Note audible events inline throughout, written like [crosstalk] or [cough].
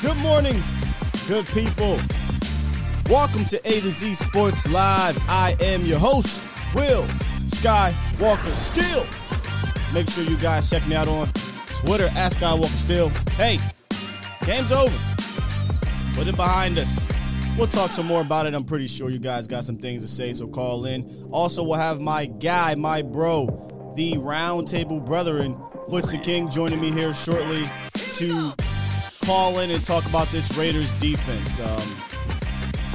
Good morning, good people. Welcome to A to Z Sports Live. I am your host, Will Skywalker Still. Make sure you guys check me out on Twitter at Skywalker Still. Hey, game's over. Put it behind us. We'll talk some more about it. I'm pretty sure you guys got some things to say, so call in. Also, we'll have my guy, my bro, the Roundtable Brethren, Foots the King, joining me here shortly to call in and talk about this Raiders defense. Um,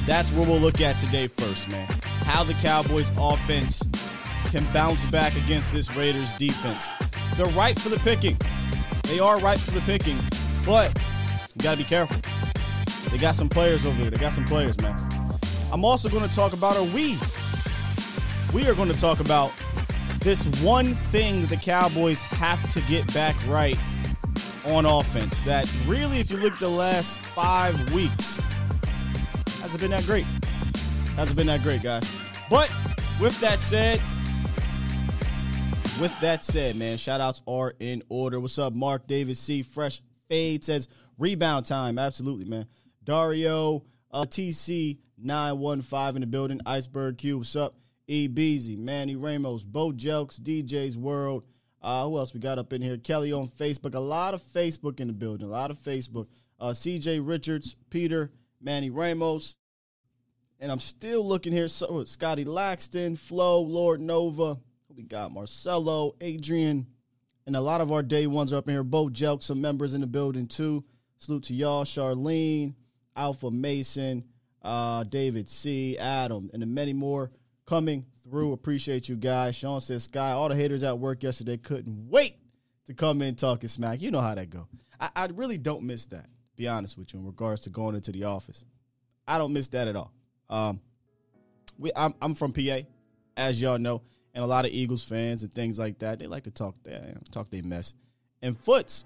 that's where we'll look at today first, man. How the Cowboys offense can bounce back against this Raiders defense. They're ripe for the picking. They are ripe for the picking, but you got to be careful. They got some players over there. They got some players, man. I'm also to talk about, or we, we are to talk about this one thing that the Cowboys have to get back right on offense that really, if you look at the last five weeks, hasn't been that great. Hasn't been that great, guys. But with that said, with that said, man, shout outs are in order. What's up, Mark David C. Fresh Fade says rebound time. Absolutely, man. Dario uh, TC 915 in the building. Iceberg Q. What's up? E. Beasy, Manny Ramos, Bo Jelks, DJ's World. Uh, who else we got up in here? Kelly on Facebook. A lot of Facebook in the building. A lot of Facebook. Uh, CJ Richards, Peter, Manny Ramos. And I'm still looking here. So Scotty Laxton, Flo, Lord Nova. We got Marcelo, Adrian, and a lot of our day ones are up in here. Bo Jelk, some members in the building too. Salute to y'all, Charlene, Alpha Mason, uh, David C, Adam, and many more coming through. Appreciate you guys. Sean says, Sky, all the haters at work yesterday couldn't wait to come in talking smack. You know how that go. I, I really don't miss that, be honest with you, in regards to going into the office. I don't miss that at all. Um, we, I'm, I'm from PA, as y'all know, and a lot of Eagles fans and things like that. They like to talk their talk their mess. And Foots,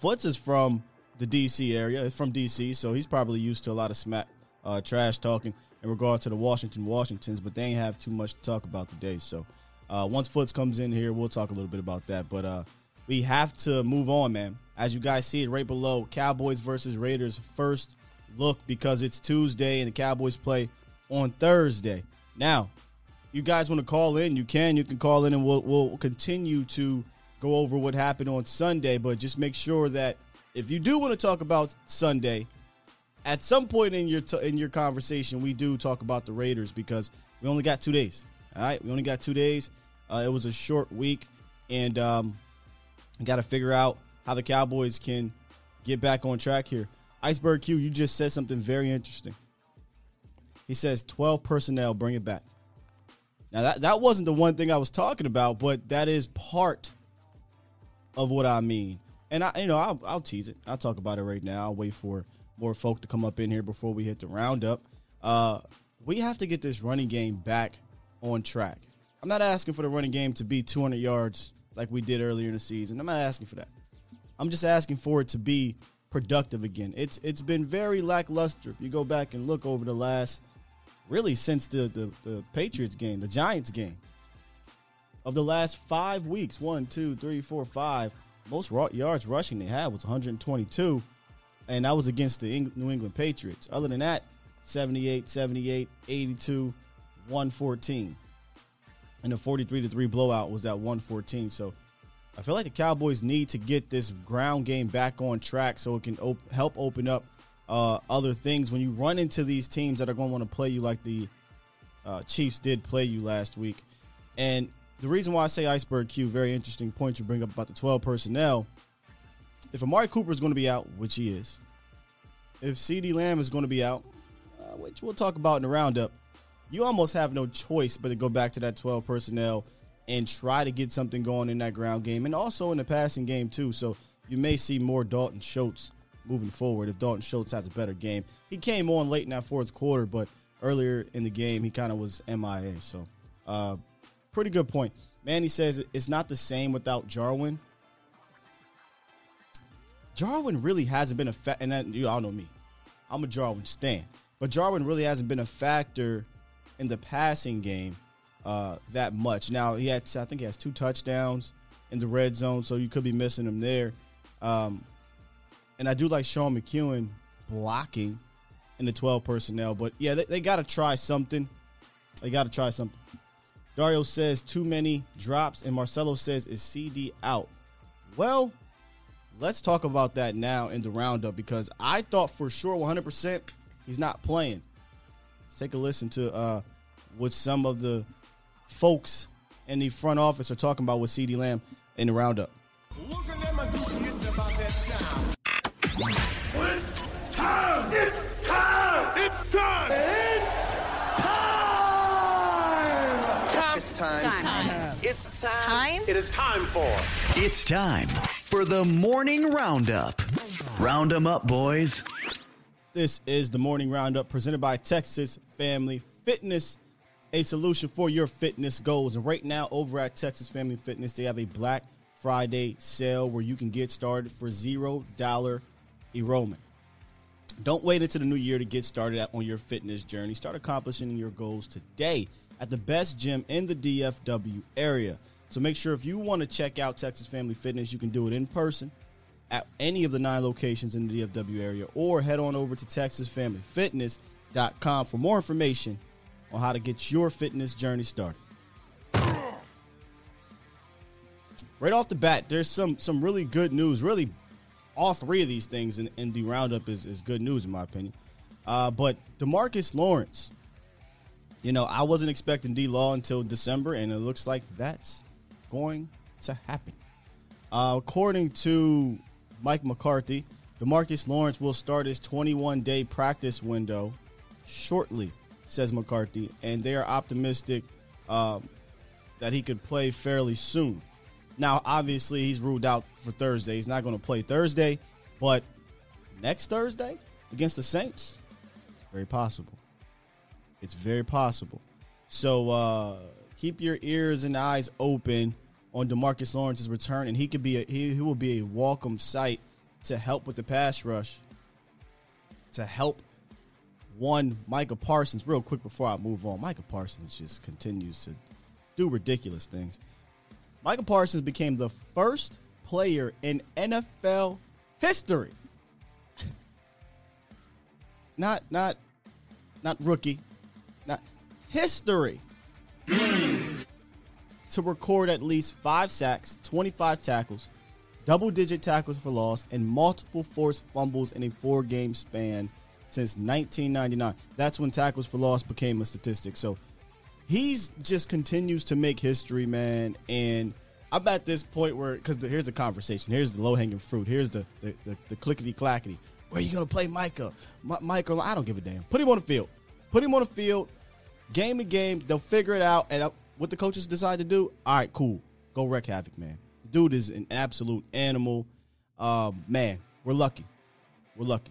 Foots is from the DC area. It's from DC, so he's probably used to a lot of smack, uh, trash talking in regard to the Washington Washingtons, but they ain't have too much to talk about today. So uh, once Foots comes in here, we'll talk a little bit about that. But uh, we have to move on, man. As you guys see it right below, Cowboys versus Raiders first look because it's Tuesday and the Cowboys play on Thursday. Now, you guys want to call in, you can. You can call in and we'll, we'll continue to go over what happened on Sunday. But just make sure that if you do want to talk about Sunday, at some point in your t- in your conversation, we do talk about the Raiders because we only got two days. All right, we only got two days. Uh, it was a short week, and um, got to figure out how the Cowboys can get back on track here. Iceberg Q, you just said something very interesting. He says 12 personnel, bring it back. Now that that wasn't the one thing I was talking about, but that is part of what I mean. And I, you know, I'll, I'll tease it. I'll talk about it right now. I'll wait for more folk to come up in here before we hit the roundup. Uh, we have to get this running game back on track. I'm not asking for the running game to be 200 yards like we did earlier in the season. I'm not asking for that. I'm just asking for it to be productive again. It's it's been very lackluster. If you go back and look over the last, really since the the, the Patriots game, the Giants game, of the last five weeks, one, two, three, four, five, most yards rushing they had was 122 and that was against the New England Patriots. Other than that, 78, 78, 82, 114. And the 43 to 3 blowout was at 114. So I feel like the Cowboys need to get this ground game back on track so it can op- help open up uh, other things when you run into these teams that are going to want to play you like the uh, Chiefs did play you last week. And the reason why I say Iceberg Q, very interesting point you bring up about the 12 personnel if Amari Cooper is going to be out, which he is, if CD Lamb is going to be out, uh, which we'll talk about in the roundup, you almost have no choice but to go back to that 12 personnel and try to get something going in that ground game and also in the passing game, too. So you may see more Dalton Schultz moving forward if Dalton Schultz has a better game. He came on late in that fourth quarter, but earlier in the game, he kind of was MIA. So, uh, pretty good point. Manny says it's not the same without Jarwin. Jarwin really hasn't been a fa- and that, you all know me. I'm a Jarwin stan, but Jarwin really hasn't been a factor in the passing game uh, that much. Now he had, I think he has two touchdowns in the red zone, so you could be missing him there. Um, and I do like Sean McKeon blocking in the 12 personnel. But yeah, they, they got to try something. They got to try something. Dario says too many drops, and Marcelo says is CD out. Well, let's talk about that now in the roundup because I thought for sure 100% he's not playing. Let's take a listen to uh, what some of the folks in the front office are talking about with CD Lamb in the roundup. Look at them, it's about that time. It's time! It's time! It's time! It's time! It's time. time. time. It's time. It is time for. It's time for the morning roundup. Round them up, boys. This is the morning roundup presented by Texas Family Fitness, a solution for your fitness goals. And right now, over at Texas Family Fitness, they have a Black Friday sale where you can get started for zero dollar enrollment. Don't wait until the new year to get started on your fitness journey. Start accomplishing your goals today at the best gym in the DFW area. So make sure if you want to check out Texas Family Fitness, you can do it in person at any of the nine locations in the DFW area or head on over to texasfamilyfitness.com for more information on how to get your fitness journey started. Right off the bat, there's some some really good news. Really, all three of these things in, in the roundup is, is good news in my opinion. Uh, but Demarcus Lawrence, you know, I wasn't expecting D Law until December, and it looks like that's going to happen. Uh, according to Mike McCarthy, Demarcus Lawrence will start his 21 day practice window shortly, says McCarthy, and they are optimistic um, that he could play fairly soon. Now, obviously, he's ruled out for Thursday. He's not going to play Thursday, but next Thursday against the Saints, it's very possible. It's very possible. So uh, keep your ears and eyes open on Demarcus Lawrence's return, and he could be a, he, he will be a welcome sight to help with the pass rush, to help one Micah Parsons. Real quick before I move on, Micah Parsons just continues to do ridiculous things. Micah Parsons became the first player in NFL history, not not not rookie, not history mm. To record at least five sacks, 25 tackles, double digit tackles for loss, and multiple forced fumbles in a four game span since 1999. That's when tackles for loss became a statistic. So he's just continues to make history, man. And I'm at this point where, because here's the conversation, here's the low hanging fruit, here's the, the, the, the clickety clackety. Where are you going to play Micah? M- Michael, I don't give a damn. Put him on the field. Put him on the field. Game to game, they'll figure it out. And what the coaches decide to do, all right, cool. Go wreck havoc, man. dude is an absolute animal. Um, man, we're lucky. We're lucky.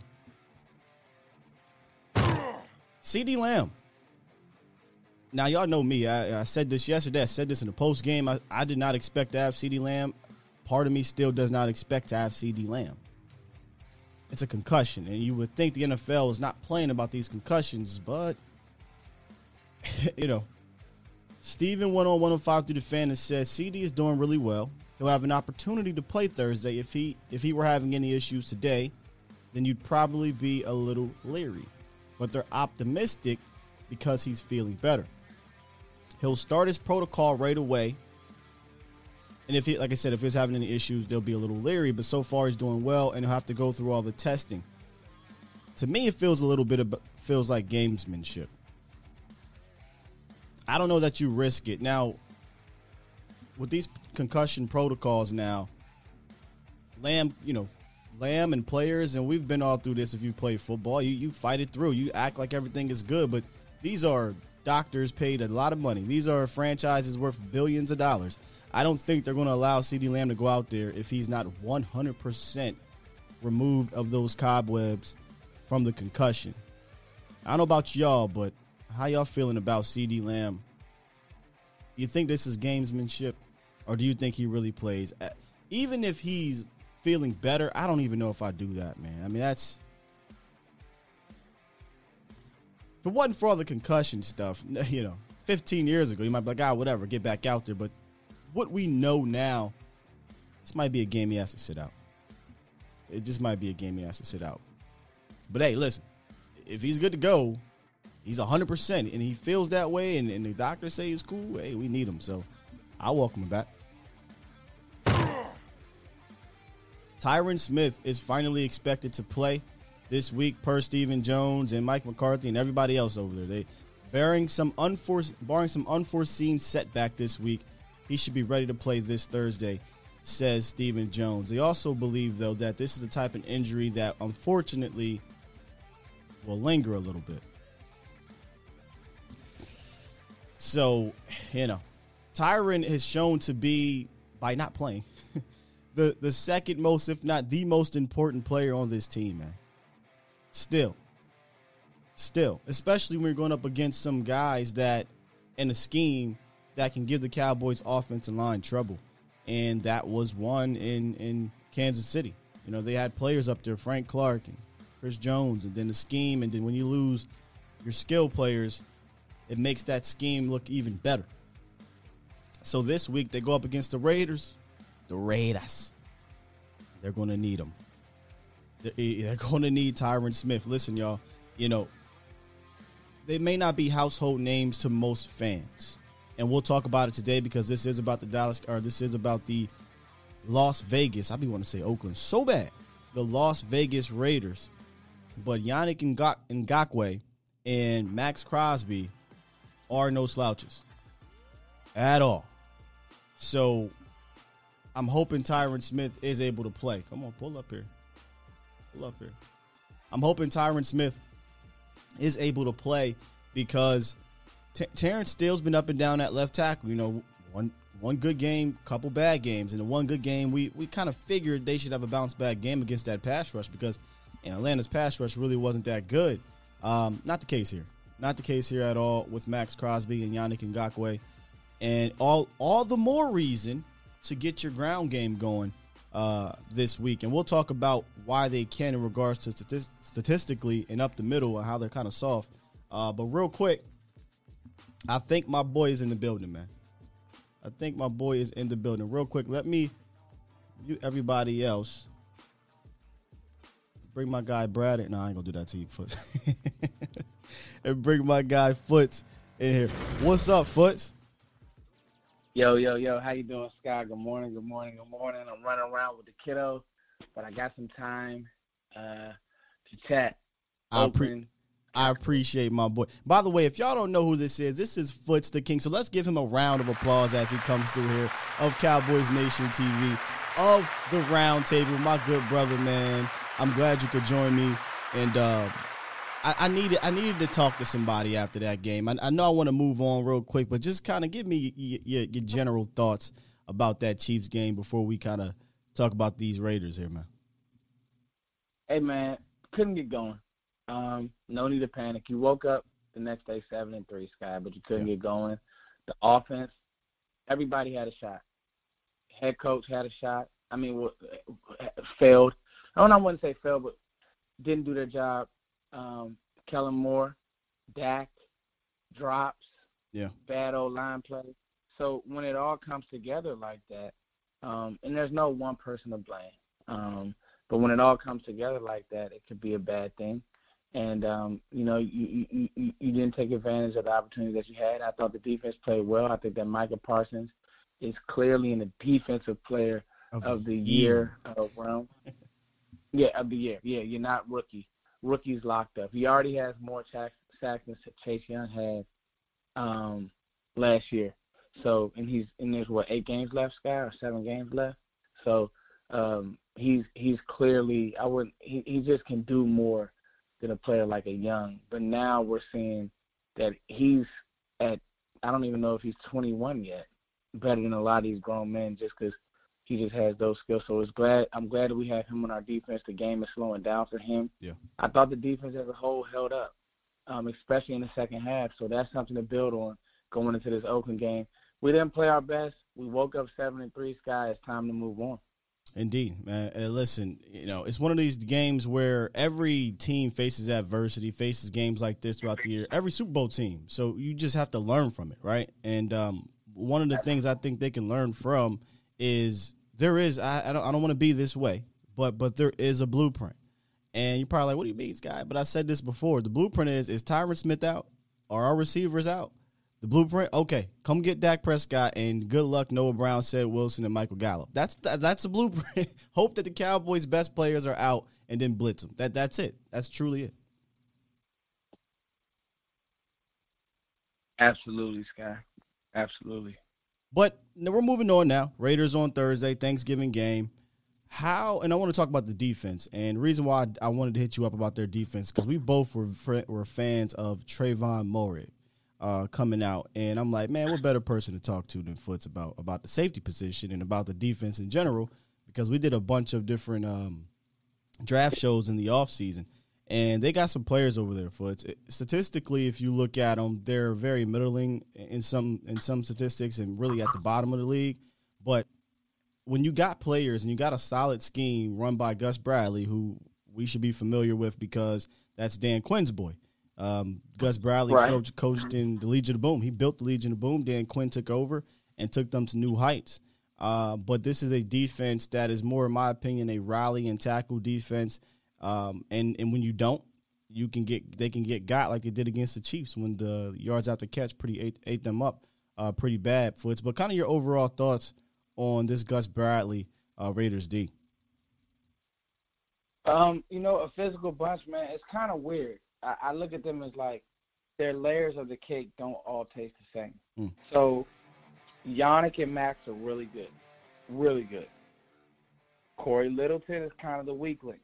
CD Lamb. Now y'all know me. I, I, said this yesterday. I said this in the post game. I, I did not expect to have CD Lamb. Part of me still does not expect to have CD Lamb. It's a concussion, and you would think the NFL is not playing about these concussions, but [laughs] you know, Steven went on 105 through the fan and said CD is doing really well. He'll have an opportunity to play Thursday. If he if he were having any issues today, then you'd probably be a little leery. But they're optimistic because he's feeling better. He'll start his protocol right away. And if he like I said, if he's having any issues, they'll be a little leery. But so far he's doing well and he'll have to go through all the testing. To me, it feels a little bit of feels like gamesmanship. I don't know that you risk it. Now, with these concussion protocols now, Lamb, you know, Lamb and players, and we've been all through this if you play football. You, you fight it through. You act like everything is good, but these are doctors paid a lot of money. These are franchises worth billions of dollars. I don't think they're going to allow CD Lamb to go out there if he's not 100% removed of those cobwebs from the concussion. I don't know about y'all, but how y'all feeling about CD Lamb? You think this is gamesmanship, or do you think he really plays? Even if he's feeling better, I don't even know if I do that, man. I mean, that's if it wasn't for all the concussion stuff, [laughs] you know, 15 years ago, you might be like, ah, whatever, get back out there. But what we know now, this might be a game he has to sit out. it just might be a game he has to sit out. But hey, listen, if he's good to go, he's 100% and he feels that way and, and the doctors say he's cool, hey, we need him. So I welcome him back. Tyron Smith is finally expected to play this week per Stephen Jones and Mike McCarthy and everybody else over there. They bearing some barring some unforeseen setback this week, he should be ready to play this Thursday, says Stephen Jones. They also believe though that this is the type of injury that unfortunately will linger a little bit. So, you know, Tyron has shown to be by not playing [laughs] the the second most, if not the most important player on this team, man. Still. Still. Especially when you're going up against some guys that in a scheme that can give the Cowboys offensive line trouble. And that was one in, in Kansas City. You know, they had players up there, Frank Clark and Chris Jones, and then the scheme, and then when you lose your skill players, it makes that scheme look even better. So this week they go up against the Raiders. The Raiders. They're going to need them. They're eh, [laughs] going to need Tyron Smith. Listen, y'all, you know, they may not be household names to most fans. And we'll talk about it today because this is about the Dallas, or this is about the Las Vegas. I be want to say Oakland so bad. The Las Vegas Raiders. But Yannick Ngakoue and Maxx Crosby are no slouches at all. So I'm hoping Tyron Smith is able to play. Come on, pull up here. Pull up here. I'm hoping Tyron Smith is able to play because T- Terence Steele's been up and down at left tackle. You know, one one good game, couple bad games, and the one good game, we we kind of figured they should have a bounce back game against that pass rush because you know, Atlanta's pass rush really wasn't that good. Um, not the case here. Not the case here at all with Maxx Crosby and Yannick Ngakoue. And all all the more reason to get your ground game going uh, this week. And we'll talk about why they can in regards to statist- statistically and up the middle and how they're kind of soft. Uh, but real quick, I think my boy is in the building, man. I think my boy is in the building. Real quick, let me, you everybody else, bring my guy Brad. No, I ain't gonna do that to you, Foot. [laughs] and bring my guy Foots in here. What's up, Foots? Yo, yo, yo, how you doing, Scott? Good morning, good morning, good morning. I'm running around with the kiddos, but I got some time uh, to chat. I, pre- I appreciate my boy. By the way, if y'all don't know who this is, this is Foots the King. So let's give him a round of applause as he comes through here of Cowboys Nation TV, of the round table. My good brother, man. I'm glad you could join me. And uh, I, I, needed I needed to talk to somebody after that game. I, I know I want to move on real quick, but just kind of give me your, your, your, general thoughts about that Chiefs game before we kind of talk about these Raiders here, man. Hey, man, couldn't get going. Um, no need to panic. You woke up the next day seven and three, Sky, but you couldn't yeah. get going. The offense, everybody had a shot. Head coach had a shot. I mean, failed. I don't. I wouldn't say failed, but didn't do their job um, Kellen Moore, Dak, drops, yeah, bad old line play. So when it all comes together like that, um, and there's no one person to blame, um, but when it all comes together like that, it could be a bad thing. And um, you know, you, you you you didn't take advantage of the opportunity that you had. I thought the defense played well. I think that Micah Parsons is clearly in the defensive player of, of the year, year of round. [laughs] yeah, of the year. Yeah, you're not rookie rookies locked up. He already has more sacks, sacks than Chase Young had um, last year. So and he's and there's what eight games left, Sky, or seven games left. So um, he's he's clearly I would he he just can do more than a player like a Young. But now we're seeing that he's at I don't even know if he's 21 yet, better than a lot of these grown men just because he just has those skills. So it's glad I'm glad that we have him on our defense. The game is slowing down for him. Yeah. I thought the defense as a whole held up, um, especially in the second half. So that's something to build on going into this Oakland game. We didn't play our best. We woke up seven and three. Sky, it's time to move on. Indeed, man. Uh, listen, you know, it's one of these games where every team faces adversity, faces games like this throughout the year. Every Super Bowl team. So you just have to learn from it, right? And um, one of the things I think they can learn from is there is I, I don't I don't want to be this way, but but there is a blueprint. And you're probably like, what do you mean, Sky? But I said this before. The blueprint is is Tyron Smith out? Are our receivers out? The blueprint, okay, come get Dak Prescott and good luck Noah Brown, Ced Wilson, and Michael Gallup. That's that's the blueprint. [laughs] Hope that the Cowboys' best players are out and then blitz them. That that's it. That's truly it. Absolutely, Sky. Absolutely. But we're moving on now. Raiders on Thursday, Thanksgiving game. How and I want to talk about the defense and reason why I wanted to hit you up about their defense because we both were were fans of Trevon Moehrig uh, coming out, and I'm like, man, what better person to talk to than Foots about about the safety position and about the defense in general because we did a bunch of different um, draft shows in the offseason and they got some players over there. Foots statistically, if you look at them, they're very middling in some in some statistics and really at the bottom of the league. But when you got players and you got a solid scheme run by Gus Bradley, who we should be familiar with because that's Dan Quinn's boy. Um, Gus Bradley right. coached, coached in the Legion of Boom. He built the Legion of Boom. Dan Quinn took over and took them to new heights. Uh, but this is a defense that is more, in my opinion, a rally and tackle defense um, and and when you don't, you can get they can get got like they did against the Chiefs when the yards after catch pretty ate, ate them up uh, pretty bad. Foots, but kind of your overall thoughts on this Gus Bradley uh, Raiders D. Um, you know, a physical bunch, man. It's kind of weird. I, I, look at them as like their layers of the cake don't all taste the same. Mm. So, Yannick and Max are really good, really good. Cory Littleton is kind of the weak link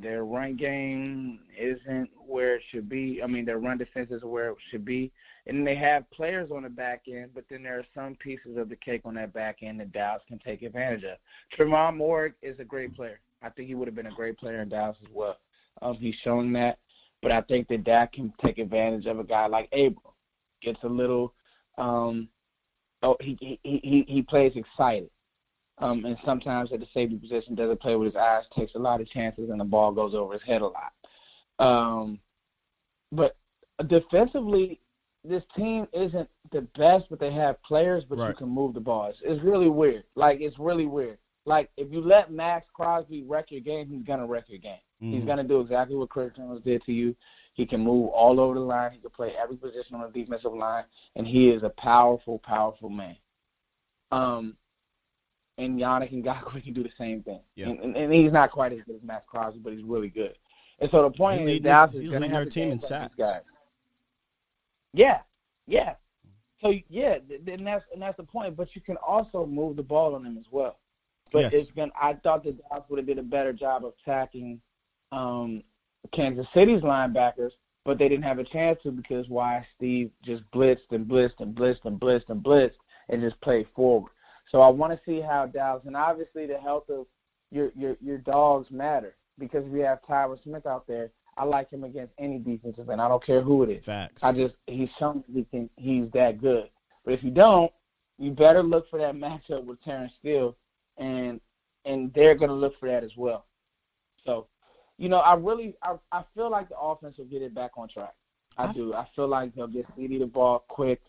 their run game isn't where it should be. I mean, their run defense is where it should be. And they have players on the back end, but then there are some pieces of the cake on that back end that Dallas can take advantage of. Trevon Moehrig is a great player. I think he would have been a great player in Dallas as well. Um, he's showing that. But I think that Dak can take advantage of a guy like Abram. Gets a little um oh he he he he plays excited um, and sometimes at the safety position doesn't play with his eyes, takes a lot of chances, and the ball goes over his head a lot. Um, but defensively, this team isn't the best, but they have players, but right. you can move the ball. It's, it's really weird. Like it's really weird. Like if you let Maxx Crosby wreck your game, he's gonna wreck your game. Mm. He's gonna do exactly what Chris Jones did to you. He can move all over the line. He can play every position on the defensive line, and he is a powerful, powerful man. Um, and Yannick Ngakoue can do the same thing. Yeah. And, and, and, he's not quite as good as Maxx Crosby, but he's really good. And so the point he is, Dallas is have our team in sacks. Yeah, yeah. So yeah, and that's and that's the point. But you can also move the ball on them as well. But yes. it's going I thought that Dallas would have did a better job of attacking um, Kansas City's linebackers, but they didn't have a chance to because why Steve just blitzed and blitzed and blitzed and blitzed and blitzed and just played forward. So I want to see how Dallas, and obviously the health of your your your dogs matter because we have Tyron Smith out there. I like him against any defensive end. I don't care who it is. Facts. I just he's shown he can he's that good. But if you don't, you better look for that matchup with Terence Steele, and and they're gonna look for that as well. So, you know, I really I I feel like the offense will get it back on track. I, I do. I feel like they'll get CD the ball quick.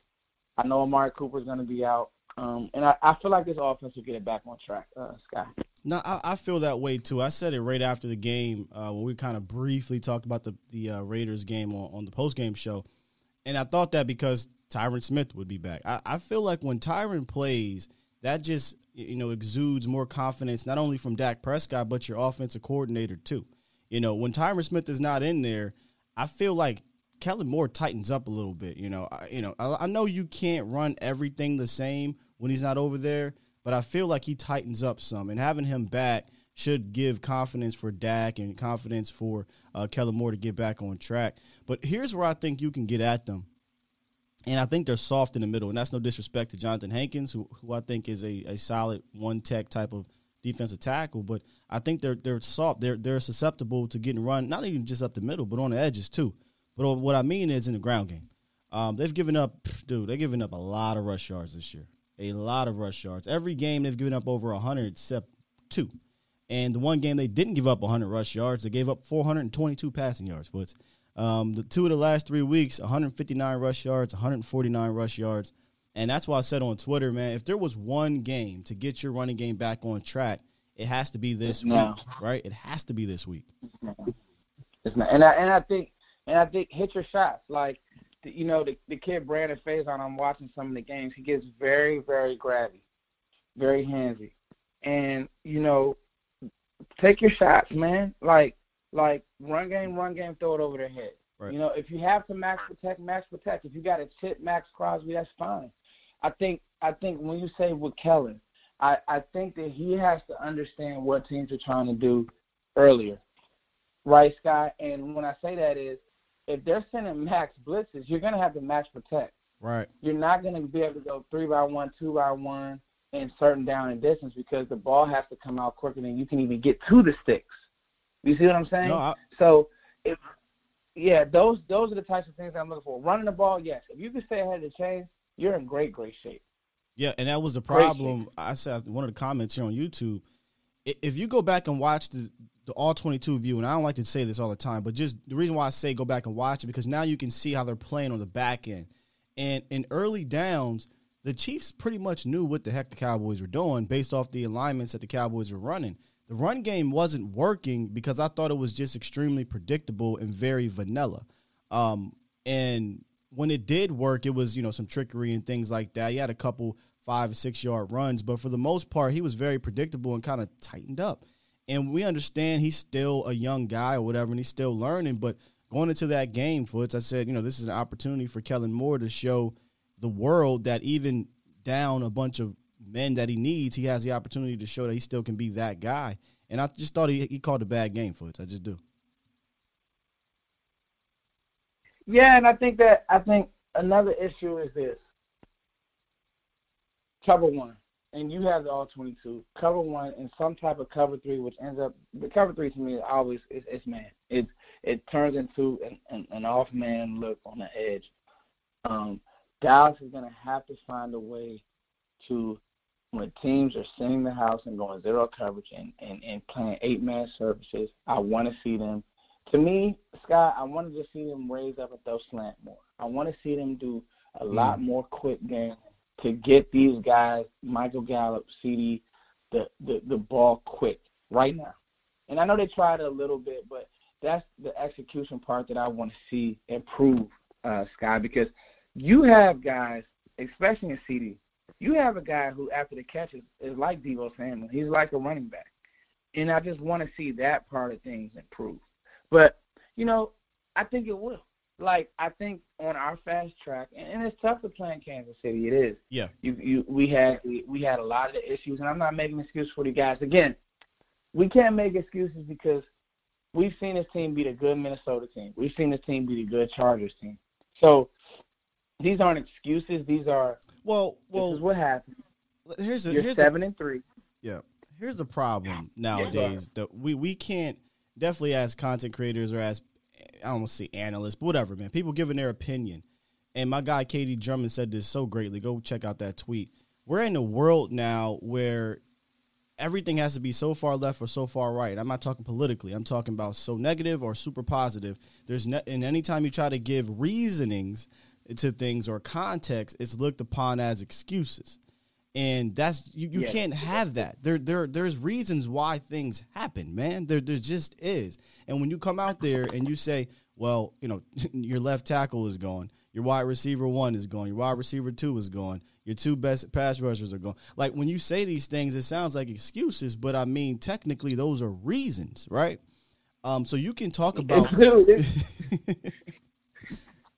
I know Amari Cooper's gonna be out. Um, and I, I, feel like this offense will get it back on track, uh, Sky. No, I, I, feel that way too. I said it right after the game uh, when we kind of briefly talked about the the uh, Raiders game on, on the post game show, and I thought that because Tyron Smith would be back. I, I feel like when Tyron plays, that just you know exudes more confidence not only from Dak Prescott but your offensive coordinator too. You know when Tyron Smith is not in there, I feel like Kellen Moore tightens up a little bit. You know, I, you know I, I know you can't run everything the same when he's not over there. But I feel like he tightens up some, and having him back should give confidence for Dak and confidence for uh, Kellen Moore to get back on track. But here's where I think you can get at them. And I think they're soft in the middle. And that's no disrespect to Johnathan Hankins, who, who I think is a, a solid one tech type of defensive tackle. But I think they're they're soft. They're they're susceptible to getting run, not even just up the middle, but on the edges too. But what I mean is in the ground game. Um, they've given up, dude, they've given up a lot of rush yards this year a lot of rush yards. Every game they've given up over 100 except two. And the one game they didn't give up 100 rush yards, they gave up 422 passing yards. Foots. Um, the two of the last three weeks, 159 rush yards, 149 rush yards. And that's why I said on Twitter, man, if there was one game to get your running game back on track, it has to be this No. week, right? It has to be this week. It's not, and I and I think and I think hit your shots. Like the, you know the the kid Brandon Facyson. I'm watching some of the games. He gets very very grabby, very handsy, and you know take your shots, man. Like like run game, run game, throw it over their head. Right. You know if you have to max protect, max protect. If you got to chip Maxx Crosby, that's fine. I think I think when you say with Kellen, I, I think that he has to understand what teams are trying to do earlier. Right, Scott? And when I say that is if they're sending max blitzes, you're gonna have to max protect. Right. You're not gonna be able to go three by one, two by one in certain down and distance because the ball has to come out quicker than you can even get to the sticks. You see what I'm saying? No, I, So if yeah, those those are the types of things I'm looking for. Running the ball, yes. If you can stay ahead of the chains, you're in great, great shape. Yeah, and that was the problem. I said one of the comments here on YouTube. If you go back and watch the the all twenty two view, and I don't like to say this all the time, but just the reason why I say go back and watch it because now you can see how they're playing on the back end. And in early downs, the Chiefs pretty much knew what the heck the Cowboys were doing based off the alignments that the Cowboys were running. The run game wasn't working because I thought it was just extremely predictable and very vanilla. Um, and when it did work, it was you know some trickery and things like that. He had a couple five six yard runs, but for the most part, he was very predictable and kind of tightened up. And we understand he's still a young guy or whatever, and he's still learning. But going into that game, Foots, I said, you know, this is an opportunity for Kellen Moore to show the world that even down a bunch of men that he needs, he has the opportunity to show that he still can be that guy. And I just thought he, he called a bad game, Foots. I just do. Yeah, and I think that I think another issue is this. Cover one. And you have the all twenty two. Cover one and some type of cover three, which ends up the cover three to me is always it's, it's man. It it turns into an, an, an off man look on the edge. Um, Dallas is gonna have to find a way to when teams are sending the house and going zero coverage and, and, and playing eight man services, I wanna see them to me, Scott, I wanted to just see them raise up and throw slant more. I want to see them do a lot more quick game to get these guys, Michael Gallup, CD, the, the the ball quick right now. And I know they tried a little bit, but that's the execution part that I want to see improve, uh, Sky, because you have guys, especially in CD, you have a guy who after the catches is like Deebo Samuel. He's like a running back. And I just want to see that part of things improve. But you know, I think it will. Like I think on our fast track, and, and it's tough to play in Kansas City. It is. Yeah. You you we had we, had a lot of the issues, and I'm not making excuses for the guys. Again, we can't make excuses because we've seen this team beat a good Minnesota team. We've seen this team beat a good Chargers team. So these aren't excuses. These are Well, this is well, what happened. here's the You're here's seven and three. yeah. Here's the problem nowadays that we we can't definitely as content creators or as I don't say analysts, but whatever, man. People giving their opinion. And my guy KD Drummond said this so greatly. Go check out that tweet. We're in a world now where everything has to be so far left or so far right. I'm not talking politically. I'm talking about so negative or super positive. There's ne- and anytime you try to give reasonings to things or context, it's looked upon as excuses. And that's you, you can't have that. There there there's reasons why things happen, man. There there just is. And when you come out there and you say, well, you know, [laughs] your left tackle is gone, your wide receiver one is gone, your wide receiver two is gone, your two best pass rushers are gone. Like when you say these things, it sounds like excuses, but I mean technically those are reasons, right? Um, so you can talk about [laughs] dude,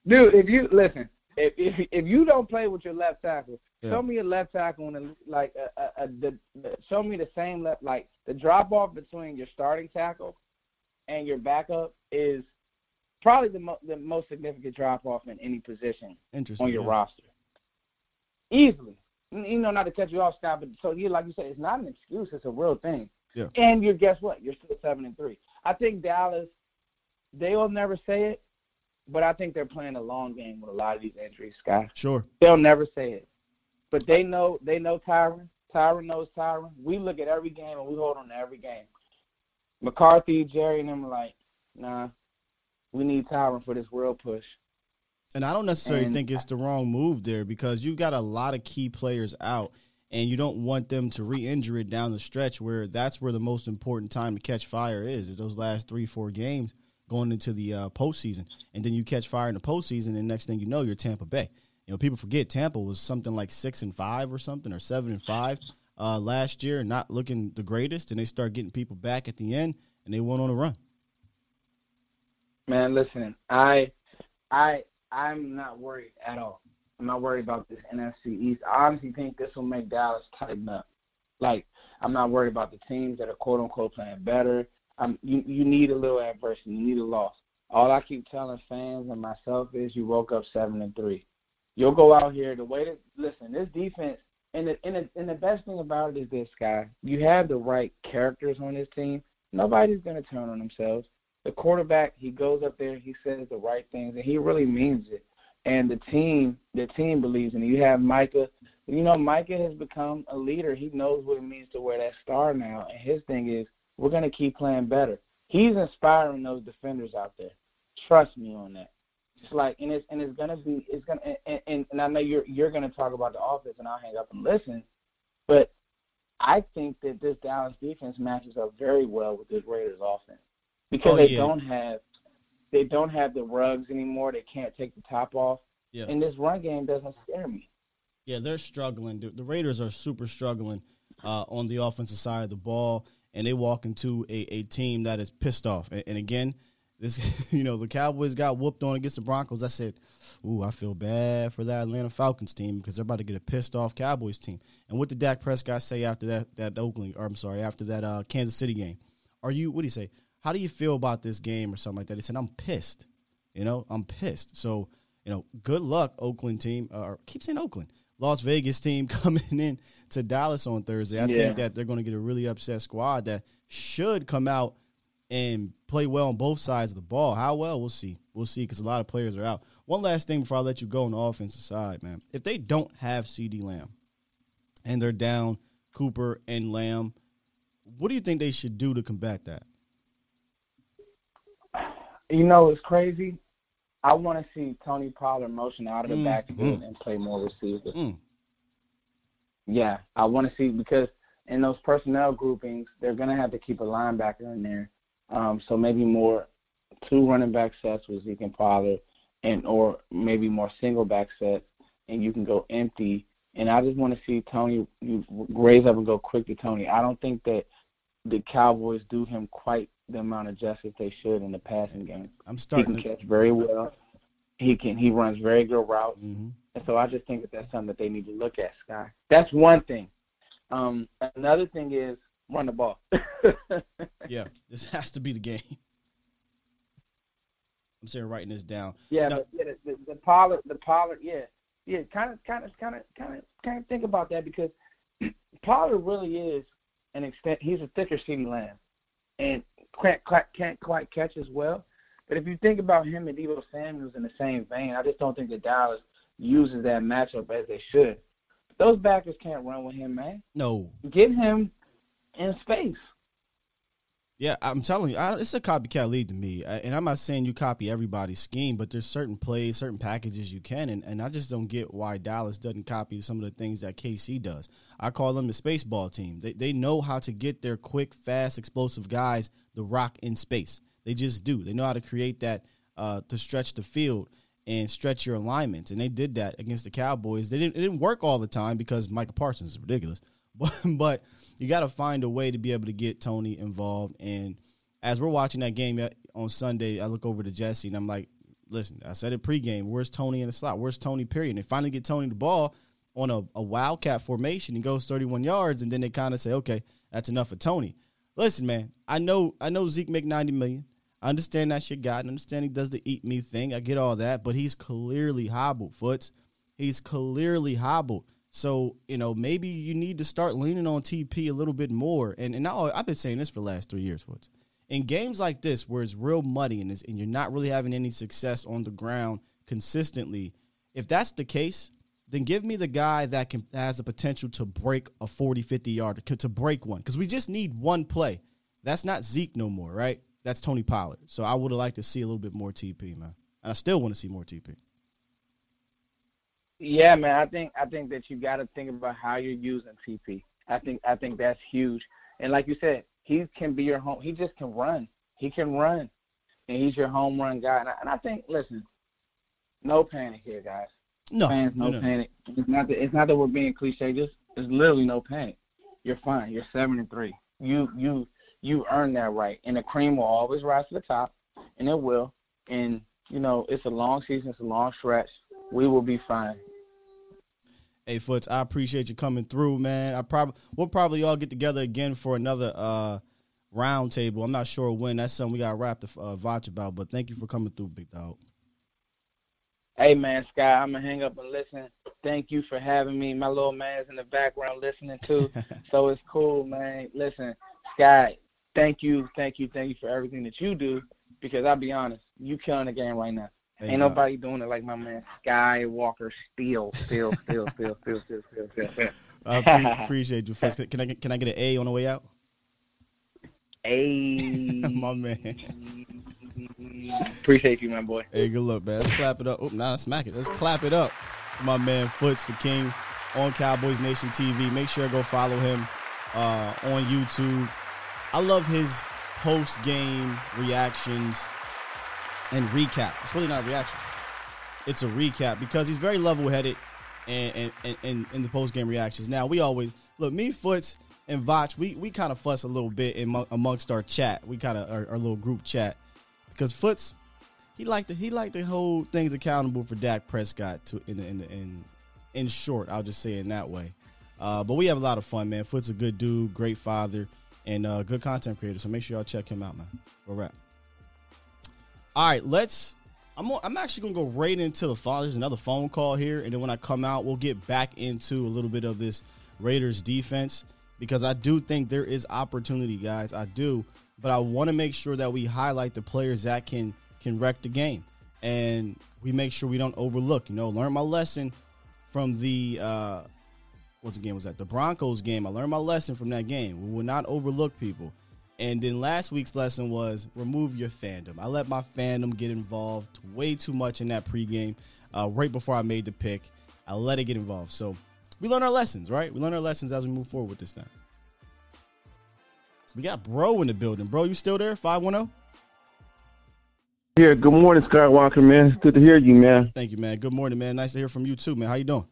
if you listen, if if if you don't play with your left tackle, Yeah. show me a left tackle and a, like a, a, a the, the show me the same left like the drop off between your starting tackle and your backup is probably the mo- the most significant drop off in any position on your yeah. roster. Easily. You you know, not to cut you off, Scott, but so you like you said, it's not an excuse, it's a real thing. Yeah. And you're guess what? You're still seven and three. I think Dallas, they will never say it, but I think they're playing a long game with a lot of these injuries, Scott. Sure. They'll never say it. But they know they know Tyron. Tyron knows Tyron. We look at every game and we hold on to every game. McCarthy, Jerry, and them are like, nah, we need Tyron for this world push. And I don't necessarily And- think it's the wrong move there because you've got a lot of key players out. and you don't want them to re-injure it down the stretch where that's where the most important time to catch fire is is those last three four games going into the uh, postseason, and then you catch fire in the postseason, and next thing you know, you're Tampa Bay. You know, people forget Tampa was something like six and five or something, or seven and five uh, last year, not looking the greatest, and they start getting people back at the end, and they went on a run. Man, listen, I, I, I'm not worried at all. I'm not worried about this NFC East. I honestly think this will make Dallas tighten up. Like, I'm not worried about the teams that are quote unquote playing better. You you need a little adversity. You need a loss. All I keep telling fans and myself is you woke up seven and three. You'll go out here the way that listen. This defense and the and the, and the best thing about it is this guy. You have the right characters on this team. Nobody's gonna turn on themselves. The quarterback, he goes up there, he says the right things, and he really means it. And the team, the team believes in it. You have Micah. You know, Micah has become a leader. He knows what it means to wear that star now. And his thing is, we're going to keep playing better. He's inspiring those defenders out there. Trust me on that. It's like, and it's and it's gonna be, it's gonna, and, and, and I know you're you're gonna talk about the offense, and I'll hang up and listen, but I think that this Dallas defense matches up very well with this Raiders offense because oh, they yeah. don't have they don't have the Ruggs anymore. They can't take the top off, yeah. and this run game doesn't scare me. Yeah, they're struggling. The Raiders are super struggling uh, on the offensive side of the ball and they walk into a, a team that is pissed off. And, and again, this [laughs] you know the Cowboys got whooped on against the Broncos. I said, "Ooh, I feel bad for that Atlanta Falcons team because they're about to get a pissed off Cowboys team." And what did Dak Prescott say after that that Oakland? Or I'm sorry, after that uh, Kansas City game? Are you? What do you say? How do you feel about this game or something like that? He said, "I'm pissed." You know, I'm pissed. So you know, good luck, Oakland team. Uh, keep saying Oakland. Las Vegas team [laughs] coming in to Dallas on Thursday. I yeah. think that they're going to get a really upset squad that should come out and play well on both sides of the ball. How well, we'll see. We'll see because a lot of players are out. One last thing before I let you go on the offensive side, man. If they don't have CD Lamb and they're down Cooper and Lamb, what do you think they should do to combat that? You know, it's crazy. I want to see Tony Pollard motion out of the mm, backfield mm. and play more receivers. Mm. Yeah, I want to see because in those personnel groupings, they're going to have to keep a linebacker in there. Um, so maybe more two running back sets with Zeke and Pollard, and or maybe more single back sets, and you can go empty. And I just want to see Tony you raise up and go quick to Tony. I don't think that the Cowboys do him quite the amount of justice they should in the passing game. I'm starting. He can catch very well. He can. He runs very good routes. Mm-hmm. And so I just think that that's something that they need to look at, Sky. That's one thing. Um, another thing is run the ball. [laughs] yeah, this has to be the game. I'm saying writing this down. Yeah, now, yeah the, the, the Pollard, the Pollard, yeah, yeah. Kind of, kind of, kind of, kind of, kind of think about that because [clears throat] Pollard really is an extent. He's a thicker CeeDee Lamb, and can't, can't quite catch as well. But if you think about him and Deebo Samuels in the same vein, I just don't think that Dallas uses that matchup as they should. Those backers can't run with him, man. No. Get him in space. Yeah, I'm telling you, I, it's a copycat league to me. And I'm not saying you copy everybody's scheme, but there's certain plays, certain packages you can. And, and I just don't get why Dallas doesn't copy some of the things that KC does. I call them the spaceball team. They, they know how to get their quick, fast, explosive guys the rock in space. They just do. They know how to create that uh, to stretch the field and stretch your alignments. And they did that against the Cowboys. They didn't, it didn't work all the time because Micah Parsons is ridiculous. But, [laughs] but you got to find a way to be able to get Tony involved. And as we're watching that game on Sunday, I look over to Jesse and I'm like, listen, I said it pregame. Where's Tony in the slot? Where's Tony, period? And they finally get Tony the ball on a, a wildcat formation. He goes 31 yards, and then they kind of say, okay, that's enough for Tony. Listen, man, I know I know Zeke make 90 million. I understand that's your guy. I understand he does the eat me thing. I get all that, but he's clearly hobbled, Foots. He's clearly hobbled. So, you know, maybe you need to start leaning on TP a little bit more. And and now I've been saying this for the last three years, Foots. In games like this where it's real muddy and, and you're not really having any success on the ground consistently, if that's the case, then give me the guy that can has the potential to break a 40, 50 yard, to, to break one. Because we just need one play. That's not Zeke no more, right? That's Tony Pollard. So I would have liked to see a little bit more TP, man. And I still want to see more TP. Yeah, man. I think I think that you got to think about how you're using TP. I think I think that's huge. And like you said, he can be your home. He just can run. He can run, and he's your home run guy. And I, and I think, listen, no panic here, guys. No, Fans, no, no, panic. It's not that it's not that we're being cliche. Just it's literally no panic. You're fine. You're seven and three. You you you earned that right. And the cream will always rise to the top, and it will. And you know it's a long season. It's a long stretch. We will be fine. Hey Foots, I appreciate you coming through, man. I probably we'll probably all get together again for another uh round table. I'm not sure when. That's something we got to wrap the uh, Vouch about. But thank you for coming through, big dog. Hey man, Sky, I'm gonna hang up and listen. Thank you for having me. My little man's in the background listening too, [laughs] so it's cool, man. Listen, Sky, thank you, thank you, thank you for everything that you do. Because I'll be honest, you killing the game right now. Ain't, nobody doing it like my man Skywalker Steel. Steel, Steel, Steel, Steel, Steel, Steel, Steel. I pre- [laughs] appreciate you, Fisk. Can I get, can I get an A on the way out? A. [laughs] my man. Appreciate you, my boy. Hey, good luck, man. Let's clap it up. Oh, nah, smack it. Let's clap it up. My man Foots the King on Cowboys Nation TV. Make sure go follow him uh, on YouTube. I love his post game reactions and recap. It's really not a reaction. It's a recap because he's very level headed and in the post game reactions. Now we always look me Foots and Vach. We we kind of fuss a little bit in, amongst our chat. We kind of our, our little group chat because Foots he liked to he liked to hold things accountable for Dak Prescott to in in in in short. I'll just say it in that way. Uh, but we have a lot of fun, man. Foot's a good dude, great father, and uh, good content creator. So make sure y'all check him out, man. We're wrap. All right, let's. I'm I'm actually gonna go right into the phone. There's another phone call here, and then when I come out, we'll get back into a little bit of this Raiders defense because I do think there is opportunity, guys. I do, but I want to make sure that we highlight the players that can can wreck the game, and we make sure we don't overlook. You know, learn my lesson from the uh, what's the game was that? The Broncos game. I learned my lesson from that game. We will not overlook people. And then last week's lesson was remove your fandom. I let my fandom get involved way too much in that pregame, uh, right before I made the pick. I let it get involved. So we learn our lessons, right? We learn our lessons as we move forward with this thing. We got Bro in the building. Bro, you still there? 510? Here, good morning, Skywalker, man. It's good to hear you, man. Thank you, man. Good morning, man. Nice to hear from you too, man. How you doing?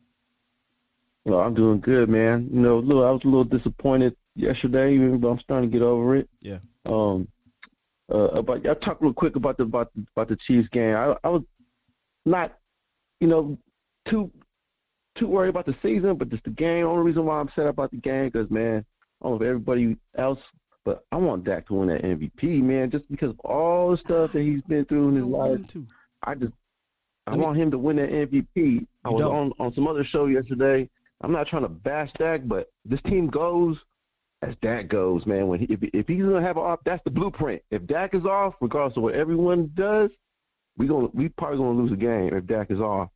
Well, I'm doing good, man. You know, look, I was a little disappointed yesterday, but I'm starting to get over it. Yeah. Um, uh, about I talk real quick about the about the, about the Chiefs game. I I was not, you know, too too worried about the season, but just the game. Only reason why I'm upset about the game because man, I don't know if everybody else, but I want Dak to win that MVP, man, just because of all the stuff that he's been through in his I life. I just I Let me- want him to win that MVP. I was don't. on on some other show yesterday. I'm not trying to bash Dak, but this team goes as Dak goes, man. When he, if if he's gonna have an off, that's the blueprint. If Dak is off, regardless of what everyone does, we gonna we probably gonna lose a game if Dak is off.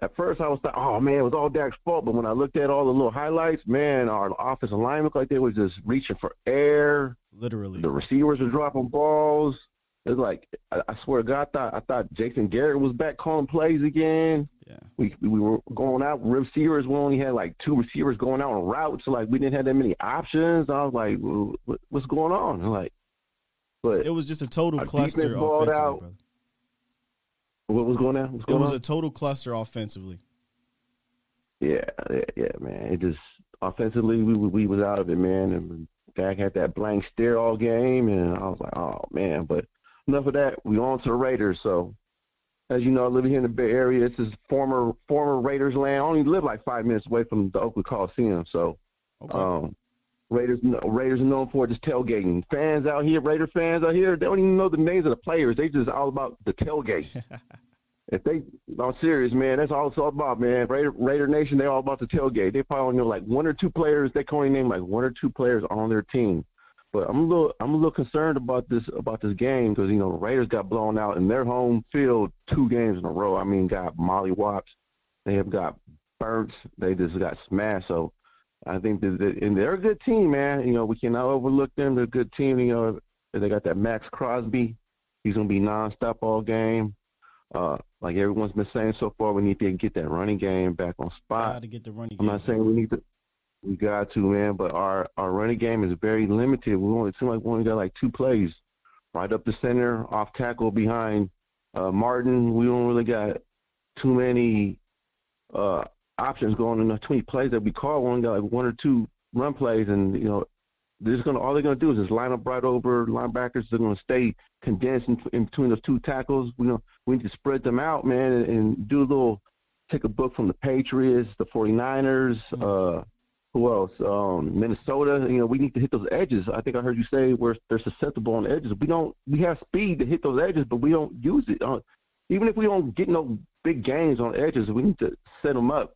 At first, I was like, oh man, it was all Dak's fault. But when I looked at all the little highlights, man, our offensive line looked like they was just reaching for air. Literally. The receivers were dropping balls. It's like I, swear to God, I thought I thought Jason Garrett was back calling plays again. Yeah. We we were going out receivers. We only had like two receivers going out on routes. So like we didn't have that many options. I was like, what, what's going on? Like, but It was just a total cluster offensively, out. brother. what was going on? What's It was on? a total cluster offensively. Yeah, yeah, yeah, man. It just offensively, we we was out of it, man. And Dak had that blank stare all game, and I was like, oh man. But enough of that. We on to the Raiders. So, as you know, I live here in the Bay Area. This is former former Raiders land. I only live like five minutes away from the Oakland Coliseum. So, Okay. um, Raiders Raiders are known for just tailgating. Fans out here, Raider fans out here, they don't even know the names of the players. They just all about the tailgate. [laughs] If they, I'm serious, man. That's all it's all about, man. Raider, Raider Nation, they're all about the tailgate. They probably only know like one or two players. They can only name like one or two players on their team. But I'm a little, I'm a little concerned about this about this game because you know the Raiders got blown out in their home field two games in a row. I mean, got mollywops. They have got burnt. They just got smashed. So I think that, that and they're a good team, man. You know, we cannot overlook them. They're a good team. You know, they got that Maxx Crosby. He's gonna be nonstop all game. Uh, like everyone's been saying so far, we need to get that running game back on spot. Got to get the running. I'm game. not saying we need to. We got to, man, but our our running game is very limited. We only it seems like we only got like two plays, right up the center, off tackle behind uh, Martin. We don't really got too many uh, options going in. Too many plays that we call. We only got like one or two run plays, and you know, they're just gonna all they're gonna do is just line up right over linebackers. They're gonna stay condensed in, in between those two tackles. We know we need to spread them out, man, and, and do a little. Take a book from the Patriots, the 49ers. Uh, who else? Um, Minnesota. You know, we need to hit those edges. I think I heard you say where they're susceptible on edges. We don't. We have speed to hit those edges, but we don't use it. Uh, even if we don't get no big gains on edges, we need to set them up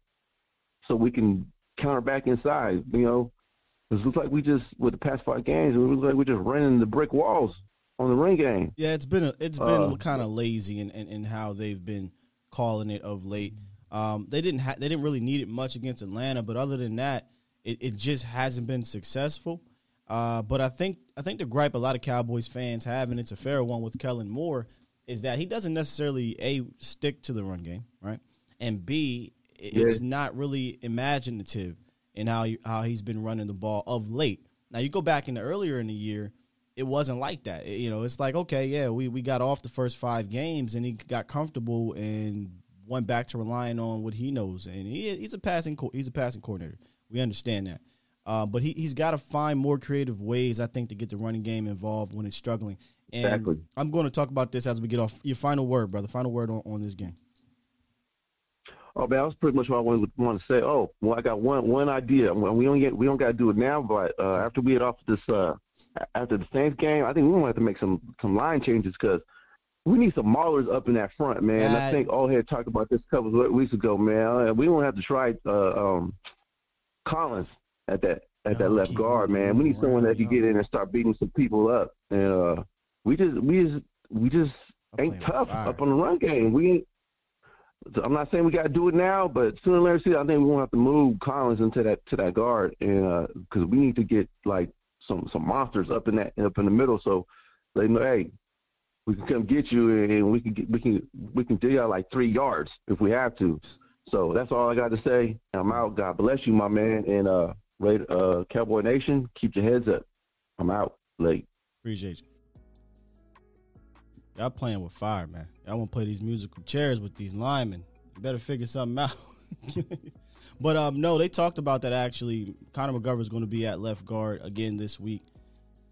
so we can counter back inside. You know, it looks like we just with the past five games, it looks like we're just running the brick walls on the ring game. Yeah, it's been a, it's been Uh, kind of lazy in, in, in how they've been calling it of late. Um, they didn't ha- they didn't really need it much against Atlanta, but other than that, it, it just hasn't been successful. Uh, but I think I think the gripe a lot of Cowboys fans have, and it's a fair one with Kellen Moore, is that he doesn't necessarily a stick to the run game, right? And b it's not really imaginative in how you, how he's been running the ball of late. Now you go back into earlier in the year, it wasn't like that. It- you know, it's like okay, yeah, we we got off the first five games and he got comfortable and went back to relying on what he knows. And he, he's a passing he's a passing coordinator. We understand that. Uh, but he, he's got to find more creative ways, I think, to get the running game involved when it's struggling. And Exactly. I'm going to talk about this as we get off. Your final word, brother. Final word on, on this game. Oh man, that was pretty much what I wanted, wanted to say. Oh, well, I got one one idea. We don't get we don't got to do it now, but uh, after we get off this uh, after the Saints game, I think we're gonna have to make some some line changes because we need some maulers up in that front, man. That- I think all had talked about this a couple of weeks ago, man. Uh, We don't have to try uh, um, Collins at that at that left guard, man. We need someone that can get in and start beating some people up, and uh, we just we just we just ain't tough up on the run game. We ain't. I'm not saying we got to do it now, but sooner or later, see, I think we're gonna have to move Collins into that to that guard, and because we need to get like some some monsters up in that up in the middle, so they know, hey, we can come get you, and we can get, we can we can dig out like three yards if we have to. So that's all I got to say. I'm out. God bless you, my man, and uh, uh, Cowboy Nation, keep your heads up. I'm out. Late. Appreciate you. Y'all playing with fire, man. Y'all want to play these musical chairs with these linemen. You better figure something out. [laughs] but um, no, they talked about that actually. Connor McGovern's going to be at left guard again this week.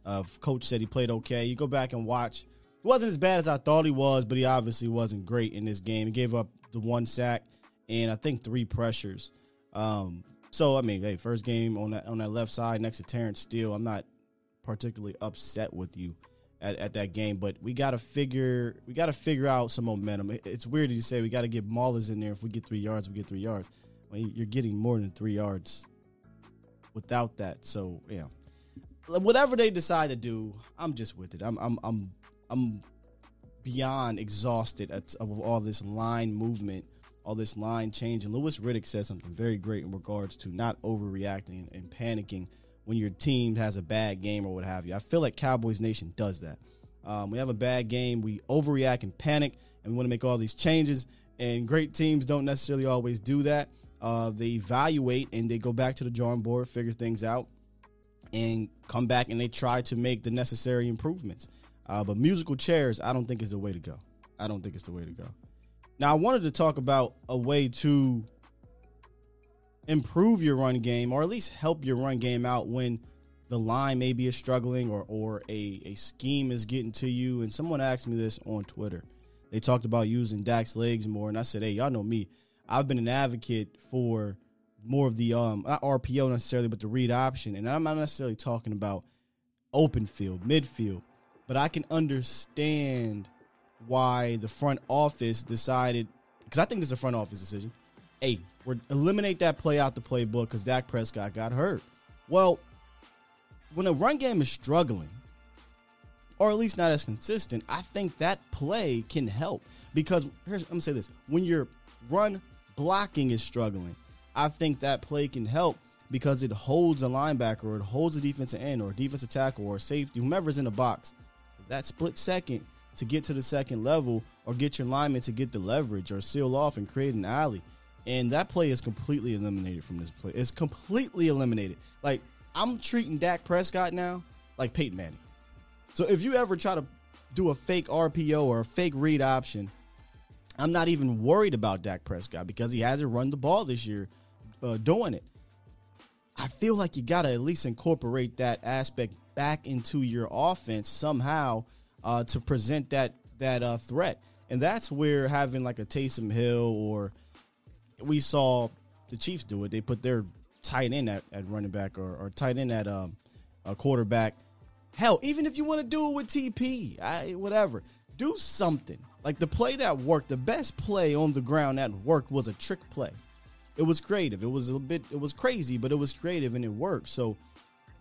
Uh, coach said he played okay. You go back and watch. It wasn't as bad as I thought he was, but he obviously wasn't great in this game. He gave up the one sack and I think three pressures. Um, so I mean, hey, first game on that on that left side next to Terence Steele. I'm not particularly upset with you at, at that game, but we got to figure we got to figure out some momentum. It- It's weird to say we got to get Maulers in there. If we get three yards, we get three yards. You're getting more than three yards without that. So yeah, whatever they decide to do, I'm just with it. I'm I'm I'm I'm beyond exhausted at, of all this line movement, all this line change. And Louis Riddick said something very great in regards to not overreacting and panicking when your team has a bad game or what have you. I feel like Cowboys Nation does that. Um, we have a bad game, we overreact and panic, and we want to make all these changes. And great teams don't necessarily always do that. Uh, they evaluate and they go back to the drawing board, figure things out, and come back and they try to make the necessary improvements. Uh, but musical chairs, I don't think is the way to go. I don't think it's the way to go. Now, I wanted to talk about a way to improve your run game, or at least help your run game out when the line maybe is struggling, or or a a scheme is getting to you. And someone asked me this on Twitter. They talked about using Dak's legs more, and I said, "Hey, y'all know me. I've been an advocate for more of the um not RPO necessarily, but the read option. And I'm not necessarily talking about open field, midfield, but I can understand why the front office decided because I think this is a front office decision. Hey, we're eliminate that play out the playbook because Dak Prescott got hurt. Well, when a run game is struggling, or at least not as consistent, I think that play can help because here's I'm gonna say this: when your run blocking is struggling, I think that play can help because it holds a linebacker or it holds a defensive end or a defensive tackle or a safety, whomever's in the box. That split second, to get to the second level or get your lineman to get the leverage or seal off and create an alley. And that play is completely eliminated from this play. It's completely eliminated. Like I'm treating Dak Prescott now like Peyton Manning. So if you ever try to do a fake RPO or a fake read option, I'm not even worried about Dak Prescott because he hasn't run the ball this year uh, doing it. I feel like you got to at least incorporate that aspect back into your offense somehow uh, to present that that uh, threat, and that's where having like a Taysom Hill or we saw the Chiefs do it. They put their tight end at, at running back or, or tight end at um, a quarterback. Hell, even if you want to do it with TP, I, whatever, do something. Like the play that worked, the best play on the ground that worked was a trick play. It was creative. It was a bit, it was crazy, but it was creative and it worked. So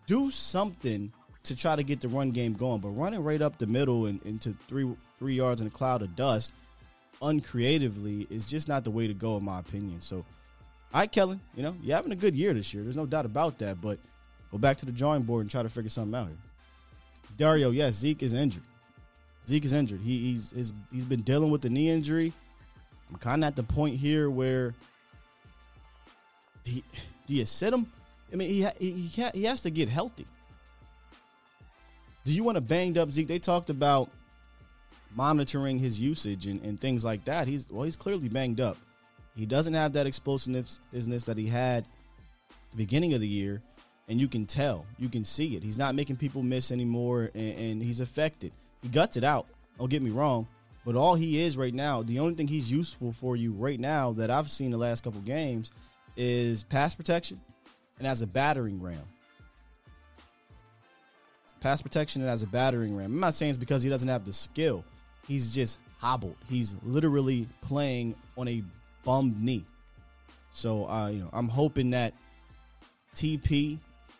do something to try to get the run game going. But running right up the middle and into three three yards in a cloud of dust, uncreatively, is just not the way to go, in my opinion. So, right, Kellen, you know you're having a good year this year. There's no doubt about that. But go back to the drawing board and try to figure something out here. Dario, yes, Zeke is injured. Zeke is injured. He, he's he's, he's been dealing with the knee injury. I'm kind of at the point here where do you, do you sit him? I mean, he he, he has to get healthy. Do you want a banged up Zeke? They talked about monitoring his usage and, and things like that. He's well, he's clearly banged up. He doesn't have that explosiveness that he had the beginning of the year, and you can tell, you can see it. He's not making people miss anymore, and, and he's affected. He guts it out. Don't get me wrong, but all he is right now, the only thing he's useful for you right now that I've seen the last couple games is pass protection and as a battering ram. Pass protection and as a battering ram. I'm not saying it's because he doesn't have the skill. He's just hobbled. He's literally playing on a bummed knee. So uh, you know, I'm hoping that TP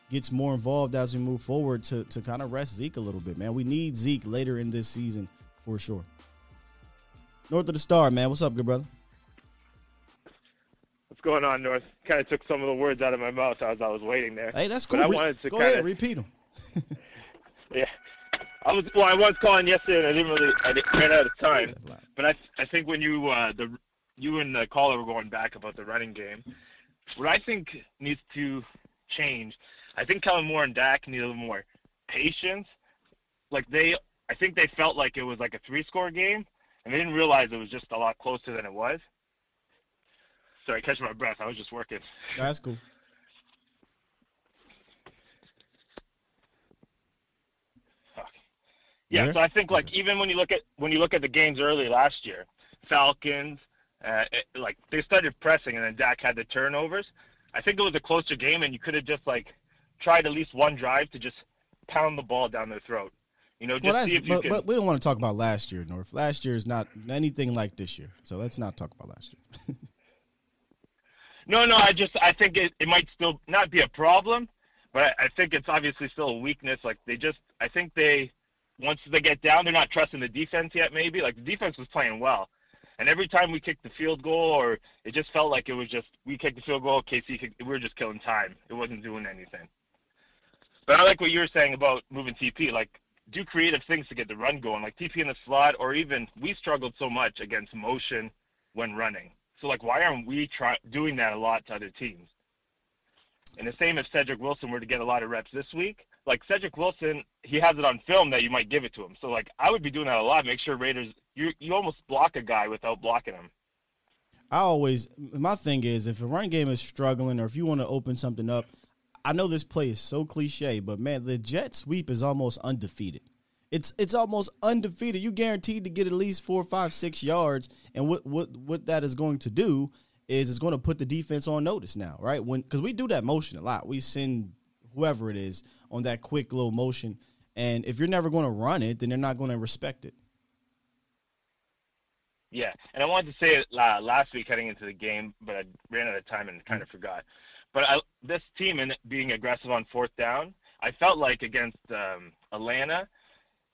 gets more involved as we move forward to to kind of rest Zeke a little bit, man. We need Zeke later in this season for sure. North of the Star, man. What's up, good brother? What's going on, North? Kind of took some of the words out of my mouth as I was waiting there. Hey, that's cool. But I wanted to Go kinda, ahead, repeat them. [laughs] [laughs] Yeah, I was well. I was calling yesterday, and I didn't really. I didn't, ran out of time. But I I think when you uh, the you and the caller were going back about the running game, what I think needs to change. I think Kellen Moore and Dak need a little more patience. Like they, I think they felt like it was like a three-score game, and they didn't realize it was just a lot closer than it was. Sorry, catch my breath. I was just working. That's cool. Yeah, so I think like even when you look at when you look at the games early last year, Falcons, uh, it, like they started pressing and then Dak had the turnovers. I think it was a closer game and you could have just like tried at least one drive to just pound the ball down their throat. You know, just Well, that's, see if you but, can. but we don't want to talk about last year, North. Last year is not anything like this year, so let's not talk about last year. [laughs] No, no, I just I think it, it might still not be a problem, but I, I think it's obviously still a weakness. Like they just I think they once they get down, they're not trusting the defense yet. Maybe like the defense was playing well, and every time we kicked the field goal, or it just felt like it was just we kicked the field goal, KC we were just killing time. It wasn't doing anything. But I like what you were saying about moving TP. Like do creative things to get the run going, like TP in the slot, or even we struggled so much against motion when running. So like, why aren't we try doing that a lot to other teams? And the same if Cedric Wilson were to get a lot of reps this week. Like Cedric Wilson, he has it on film that you might give it to him. So like, I would be doing that a lot. Make sure Raiders, you you almost block a guy without blocking him. I always my thing is if a running game is struggling or if you want to open something up, I know this play is so cliche, but man, the jet sweep is almost undefeated. It's it's almost undefeated. You guaranteed to get at least four, five, six yards, and what what what that is going to do is it's going to put the defense on notice now, right? When because we do that motion a lot, we send whoever it is on that quick little motion, and if you're never going to run it, then they're not going to respect it. Yeah, and I wanted to say it uh, last week heading into the game, but I ran out of time and kind of forgot. But I, this team and being aggressive on fourth down, I felt like against um, Atlanta,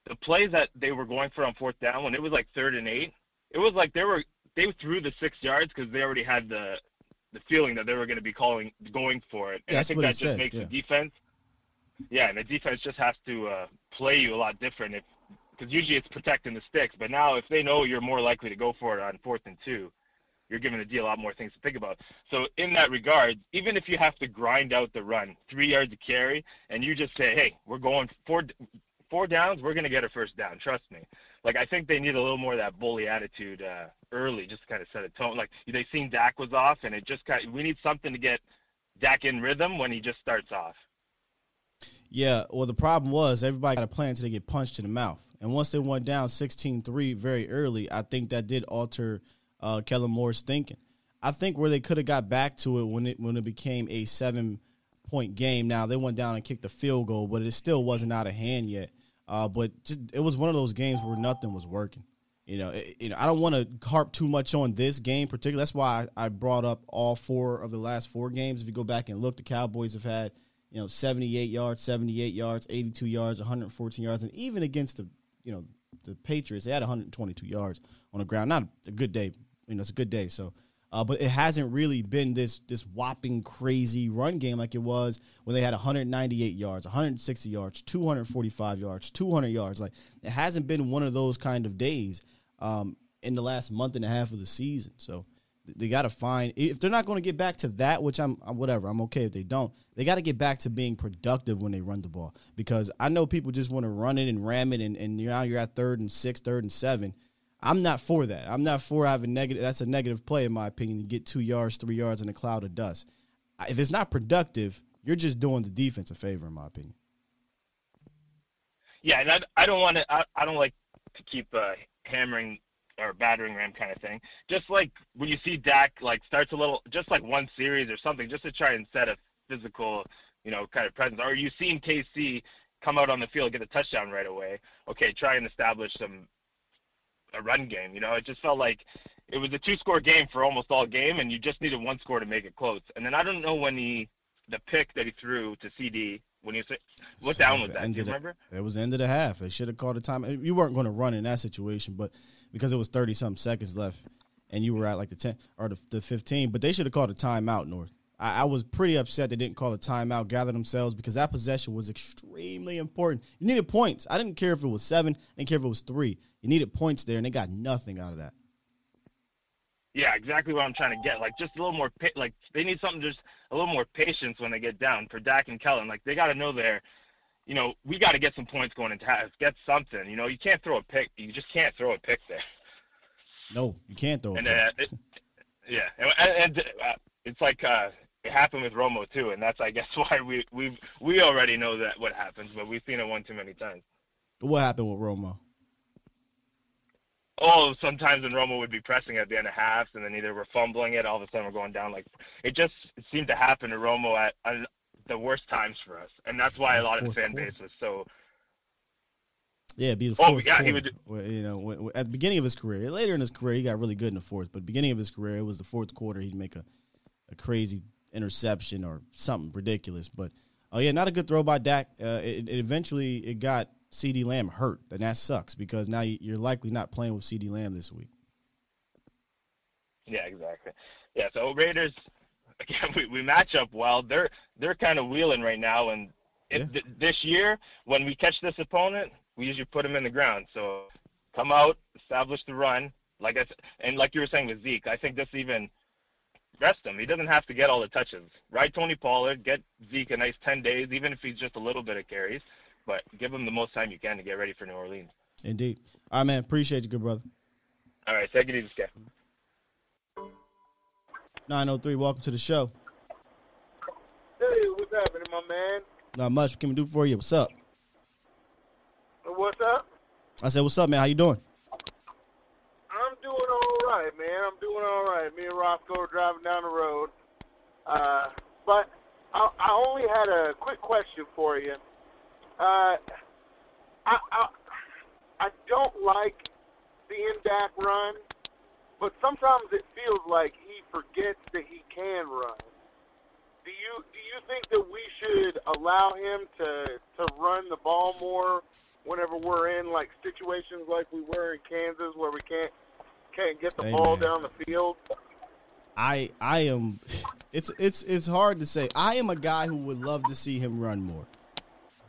the plays that they were going for on fourth down when it was like third and eight, it was like they were they threw the six yards because they already had the the feeling that they were going to be calling going for it. And That's I think that just said, makes yeah. the defense. Yeah, and the defense just has to uh, play you a lot different if because usually it's protecting the sticks. But now if they know you're more likely to go for it on fourth and two, you're giving the D a lot more things to think about. So in that regard, even if you have to grind out the run, three yards to carry, and you just say, hey, we're going four four downs, we're gonna get a first down. Trust me. Like I think they need a little more of that bully attitude uh, early, just to kind of set a tone. Like they seen Dak was off, and it just kind of, we need something to get Dak in rhythm when he just starts off. Yeah, well, the problem was everybody got a plan until they get punched in the mouth. And once they went down 16 3 very early, I think that did alter uh, Kellen Moore's thinking. I think where they could have got back to it when it when it became a seven point game. Now they went down and kicked the field goal, but it still wasn't out of hand yet. Uh, but just it was one of those games where nothing was working. You know, it, you know, I don't want to harp too much on this game particularly. That's why I, I brought up all four of the last four games. If you go back and look, the Cowboys have had you know 78 yards, 78 yards, 82 yards, 114 yards, and even against the you know the Patriots, they had 122 yards on the ground. Not a good day, you know, it's a good day. So, uh, but it hasn't really been this this whopping crazy run game like it was when they had 198 yards, 160 yards, 245 yards, 200 yards. Like it hasn't been one of those kind of days um, in the last month and a half of the season. So they got to find if they're not going to get back to that, which I'm, whatever. I'm okay if they don't. They got to get back to being productive when they run the ball because I know people just want to run it and ram it, and, and now you're at third and six, third and seven. I'm not for that. I'm not for having negative. That's a negative play in my opinion. You get two yards, three yards in a cloud of dust. If it's not productive, you're just doing the defense a favor, in my opinion. Yeah, and I, I don't want to. I, I don't like to keep uh, hammering or battering ram kind of thing. Just like when you see Dak like starts a little, just like one series or something, just to try and set a physical, you know, kind of presence. Or you seen KC come out on the field get a touchdown right away. Okay, try and establish some a run game. You know, it just felt like it was a two-score game for almost all game, and you just needed one score to make it close. And then I don't know when he the pick that he threw to CD when you say what down was that? Do you remember? It was end of the half. They should have called a time. You weren't going to run in that situation, but because it was thirty something seconds left, and you were at like the ten or the, the fifteen, but they should have called a timeout. North. I, I, was pretty upset they didn't call a timeout, gather themselves because that possession was extremely important. You needed points. I didn't care if it was seven. I didn't care if it was three. You needed points there, and they got nothing out of that. Yeah, exactly what I'm trying to get. Like just a little more, pa- like they need something just a little more patience when they get down for Dak and Kellen. Like they got to know they're, you know, we got to get some points going into half. Get something. You know, you can't throw a pick. You just can't throw a pick there. No, you can't throw. And uh, it, yeah, and, and uh, it's like uh, it happened with Romo too, and that's I guess [laughs] why we we we already know that what happens, but we've seen it one too many times. What happened with Romo? oh, sometimes when Romo would be pressing at the end of halves, and then either we're fumbling it, all of a sudden we're going down. Like it just seemed to happen to Romo at, at the worst times for us, and that's why a lot of the fan base was so. Yeah, be the oh, fourth. Oh, yeah, quarter. he would. You know, at the beginning of his career, later in his career, he got really good in the fourth. But beginning of his career, it was the fourth quarter. He'd make a, a crazy interception or something ridiculous. But oh yeah, not a good throw by Dak. Uh, it, it eventually it got CeeDee Lamb hurt, and that sucks because now you're likely not playing with CeeDee Lamb this week. Yeah, exactly. Yeah, so Raiders [laughs] again we, we match up well. They're they're kind of wheeling right now, and if, yeah. th- this year when we catch this opponent, we usually put them in the ground. So come out, establish the run, like I said, and like you were saying with Zeke, I think this even rest him. He doesn't have to get all the touches. Ride Tony Pollard, get Zeke a nice ten days, even if he's just a little bit of carries but give him the most time you can to get ready for New Orleans. Indeed. All right, man. Appreciate you, good brother. All right. Take it easy, Scott. 903, welcome to the show. Hey, what's happening, my man? Not much. What can we do for you? What's up? What's up? I said, what's up, man? How you doing? I'm doing all right, man. I'm doing all right. Me and Roscoe are driving down the road. Uh, but I, I only had a quick question for you. Uh, I, I I don't like the in Dak run, but sometimes it feels like he forgets that he can run. Do you do you think that we should allow him to to run the ball more whenever we're in like situations like we were in Kansas where we can't can't get the ball down the field? I I am it's it's it's hard to say. I am a guy who would love to see him run more.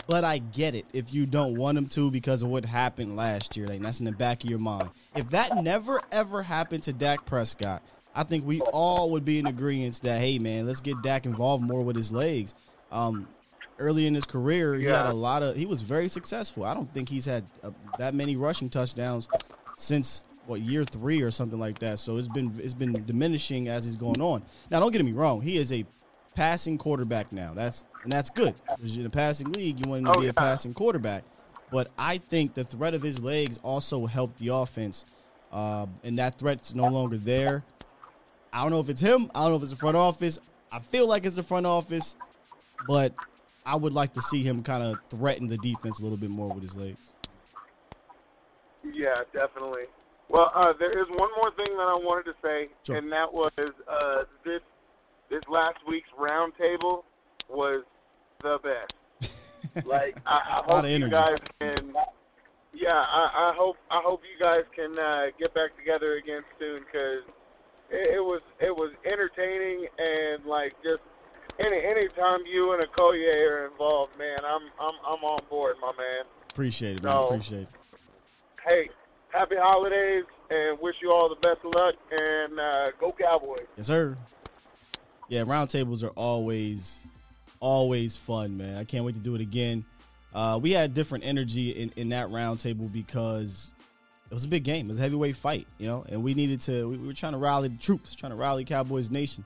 But I get it if you don't want him to because of what happened last year. Like that's in the back of your mind. If that never ever happened to Dak Prescott, I think we all would be in agreement that hey man, let's get Dak involved more with his legs. Um, early in his career, he had a lot of. He was very successful. I don't think he's had uh, that many rushing touchdowns since what year three or something like that. So it's been it's been diminishing as he's going on. Now, don't get me wrong. He is a passing quarterback now. That's and that's good. In a passing league, you want him to Oh, be yeah. a passing quarterback. But I think the threat of his legs also helped the offense, uh, and that threat's no longer there. I don't know if it's him. I don't know if it's the front office. I feel like it's the front office, but I would like to see him kind of threaten the defense a little bit more with his legs. Yeah, definitely. Well, uh, there is one more thing that I wanted to say, Sure. and that was uh, this this last week's roundtable was the best. [laughs] like I, I lot hope of you energy. guys can. Yeah, I, I hope I hope you guys can uh, get back together again soon because it, it was it was entertaining and like just any anytime you and a Collier are involved, man, I'm I'm I'm on board, my man. Appreciate it, man. No. Appreciate it. Hey, happy holidays and wish you all the best of luck and uh, go Cowboys. Yes, sir. Yeah, roundtables are always, always fun, man. I can't wait to do it again. Uh, we had different energy in, in that roundtable because it was a big game. It was a heavyweight fight, you know, and we needed to. We, we were trying to rally the troops, trying to rally Cowboys Nation.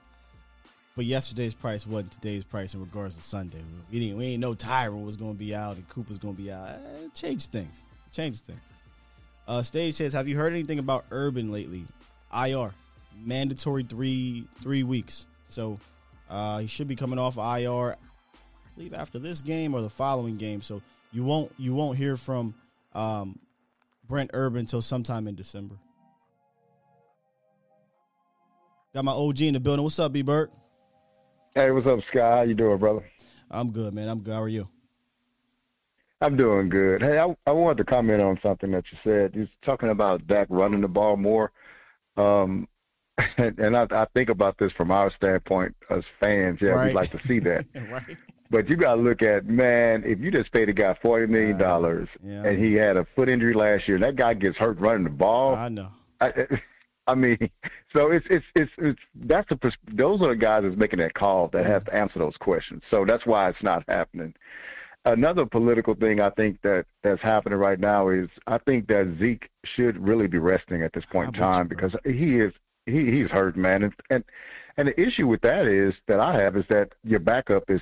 But yesterday's price wasn't today's price in regards to Sunday. We didn't. We ain't know Tyron was going to be out and Cooper's going to be out. It changed things. It changed things. Uh, Stage says, have you heard anything about Urban lately? IR, mandatory three three weeks. So uh, he should be coming off IR, I believe after this game or the following game. So you won't you won't hear from um, Brent Urban until sometime in December. Got my OG in the building. What's up, B Bert? Hey, what's up, Sky? How you doing, brother? I'm good, man. I'm good. How are you? I'm doing good. Hey, I, I wanted to comment on something that you said. You was talking about Dak running the ball more. Um, [laughs] and, and I, I think about this from our standpoint as fans. Yeah, Right. we'd like to see that. [laughs] right? But you got to look at, man, if you just paid a guy $40 million Uh, yeah. and he had a foot injury last year, and that guy gets hurt running the ball. I know. I, [laughs] I mean, so it's it's it's it's that's the those are the guys that's making that call that have to answer those questions. So that's why it's not happening. Another political thing I think that that's happening right now is I think that Zeke should really be resting at this point in I'm with you, time because he is he he's hurt, man, and and and the issue with that is that I have is that your backup is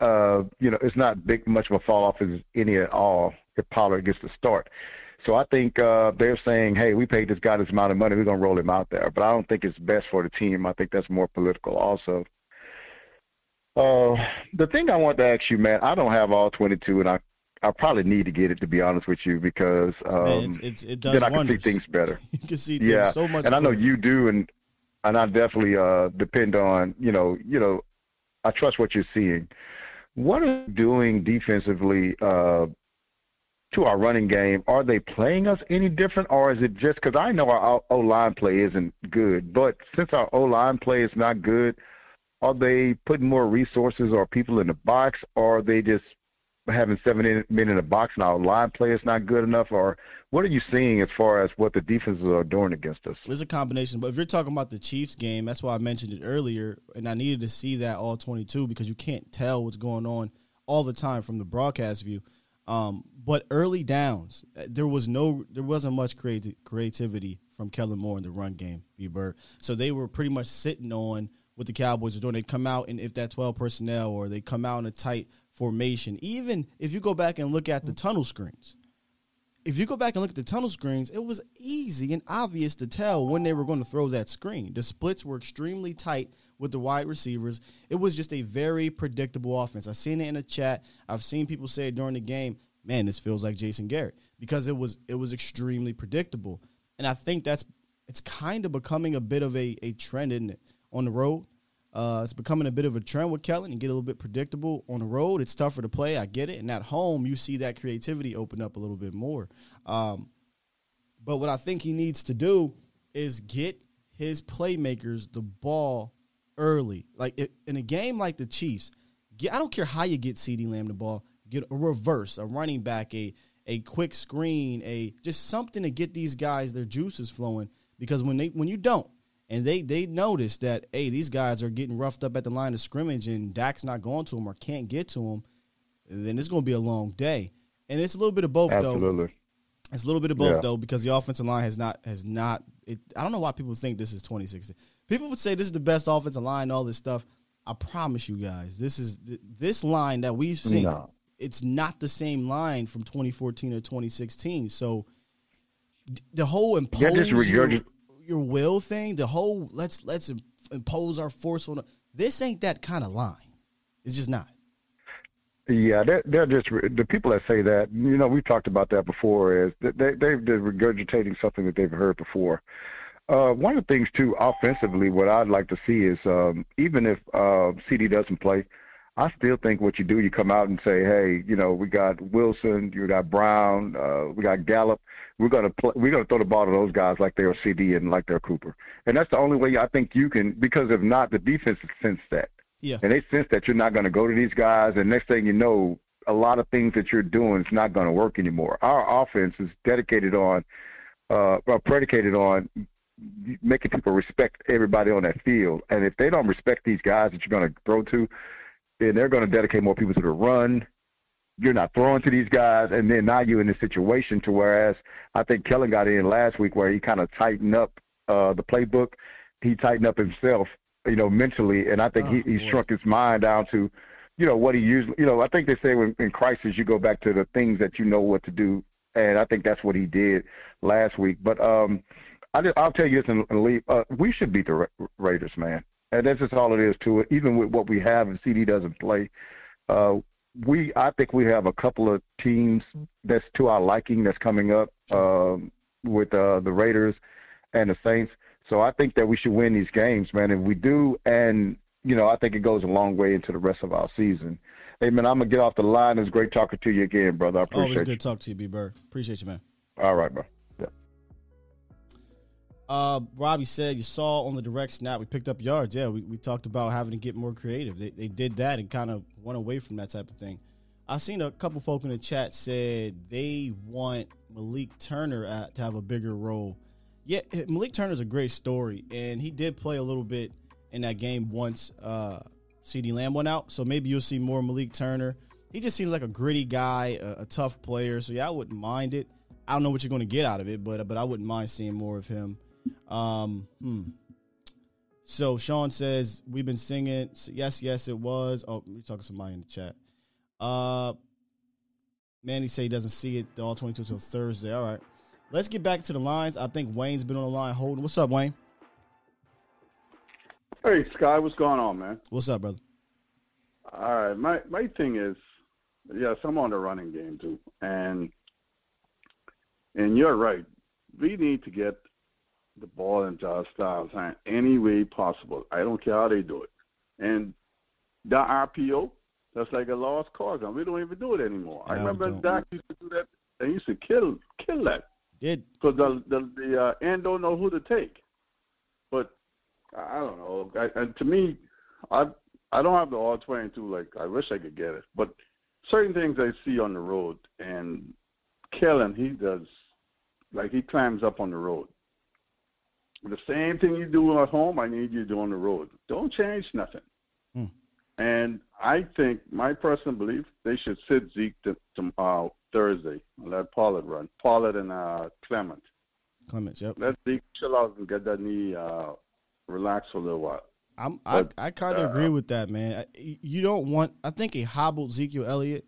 uh you know it's not big much of a fall off as any at all if Pollard gets the start. So I think uh, they're saying, hey, we paid this guy this amount of money, we're going to roll him out there. But I don't think it's best for the team. I think that's more political also. Uh, the thing I want to ask you, man, I don't have all 22, and I, I probably need to get it, to be honest with you, because um, Man, it's, it's, it does then I can see things [laughs] better. you can see things Yeah, so much. and I know you do, and and I definitely uh, depend on you know you know I trust what you're seeing. What are you doing defensively uh, to our running game? Are they playing us any different, or is it just because I know our O line play isn't good, but since our O line play is not good, are they putting more resources or people in the box, or are they just having seven men in the box and our line play is not good enough, or what are you seeing as far as what the defenses are doing against us? It's a combination, but if you're talking about the Chiefs game, that's why I mentioned it earlier, and I needed to see that all 22 because you can't tell what's going on all the time from the broadcast view. Um, but early downs, uh, there was no, there wasn't much creati- creativity from Kellen Moore in the run game, B Bird. So they were pretty much sitting on what the Cowboys are doing. They come out and if that 12 personnel or they come out in a tight formation. Even if you go back and look at the tunnel screens, if you go back and look at the tunnel screens, it was easy and obvious to tell when they were going to throw that screen. The splits were extremely tight with the wide receivers. It was just a very predictable offense. I've seen it in the chat. I've seen people say it during the game, man, this feels like Jason Garrett because it was it was extremely predictable. And I think that's it's kind of becoming a bit of a, a trend, isn't it on the road. Uh, it's becoming a bit of a trend with Kellen and get a little bit predictable on the road. It's tougher to play. I get it. And at home, you see that creativity open up a little bit more. Um, but what I think he needs to do is get his playmakers the ball early. Like it, in a game like the Chiefs, get, I don't care how you get CeeDee Lamb the ball, get a reverse, a running back, a a quick screen, a just something to get these guys their juices flowing. Because when they when you don't, and they they notice that hey these guys are getting roughed up at the line of scrimmage and Dak's not going to them or can't get to them, then it's going to be a long day. And it's a little bit of both Absolutely. though. It's a little bit of both Yeah. though because the offensive line has not has not. It, I don't know why people think this is 2016. People would say this is the best offensive line, all this stuff. I promise you guys, this is this line that we've seen. No. It's not the same line from 2014 or 2016. So the whole impose Yeah, just your will thing, the whole let's let's impose our force on. This ain't that kind of line. It's just not. Yeah, they're, they're just the people that say that. You know, we've talked about that before. Is they they're regurgitating something that they've heard before. Uh, one of the things too, offensively, what I'd like to see is um, even if uh, CD doesn't play, I still think what you do, you come out and say, hey, you know, we got Wilson, you got Brown, uh, we got Gallup. We're gonna play, we're gonna throw the ball to those guys like they're CD and like they're Cooper, and that's the only way I think you can. Because if not, the defense has sensed that. Yeah. And they sense that you're not going to go to these guys, and next thing you know, a lot of things that you're doing is not going to work anymore. Our offense is dedicated on, uh, well, predicated on making people respect everybody on that field. And if they don't respect these guys that you're going to throw to, then they're going to dedicate more people to the run. You're not throwing to these guys, and then now you're in this situation to whereas I think Kellen got in last week where he kind of tightened up uh, the playbook. He tightened up himself, you know, mentally, and I think Oh, he, he boy. shrunk his mind down to, you know, what he usually, you know, I think they say when in crisis you go back to the things that you know what to do, and I think that's what he did last week. But um, I, just, I'll tell you this and, and leave. Uh, we should beat the Ra- Raiders, man, and that's just all it is to it. Even with what we have, and CD doesn't play, uh, we I think we have a couple of teams that's to our liking that's coming up um, with uh, the Raiders and the Saints. So I think that we should win these games, man. If we do, and you know, I think it goes a long way into the rest of our season. Hey, man, I'm gonna get off the line. It's great talking to you again, brother. I appreciate Always good you. to talk to you, B Bird. Appreciate you, man. All right, bro. Uh, Robbie said you saw on the direct snap we picked up yards. Yeah, we, we talked about having to get more creative. They, they did that and kind of went away from that type of thing. I seen a couple folk in the chat said they want Malik Turner uh to have a bigger role. Yeah, Malik Turner's a great story, and he did play a little bit in that game once uh, CeeDee Lamb went out. So maybe you'll see more Malik Turner. He just seems like a gritty guy, a, a tough player. So yeah, I wouldn't mind it. I don't know what you're going to get out of it, but but I wouldn't mind seeing more of him. Um, hmm. So Sean says we've been singing. Yes, yes, it was. Oh, we're talking to somebody in the chat. Uh, Manny say he doesn't see it all 22 till Thursday. All right, let's get back to the lines. I think Wayne's been on the line holding. What's up, Wayne? Hey, Sky, what's going on, man? What's up, brother? All right, my my thing is, yes, I'm on the running game too, and and you're right. We need to get the ball into our styles in any way possible. I don't care how they do it, and the RPO, that's like a lost cause, and we don't even do it anymore. I remember. Dak used to do that. They used to kill kill that Did because the the the uh, end don't know who to take. But I I don't know. I, and to me, I I don't have the all twenty two. Like I wish I could get it, but certain things I see on the road, and Kellen he does like he climbs up on the road. The same thing you do at home, I need you to do on the road. Don't change nothing. Hmm. And I think my personal belief, they should sit Zeke to, to uh, Thursday and let Pollard run. Pollard and uh, Clement. Clements? Yep. Let Zeke chill out and get that knee uh, relaxed for a little while. I'm I, But, I kind of uh, agree with that, man. I- You don't want. I think a hobbled Ezekiel Elliott,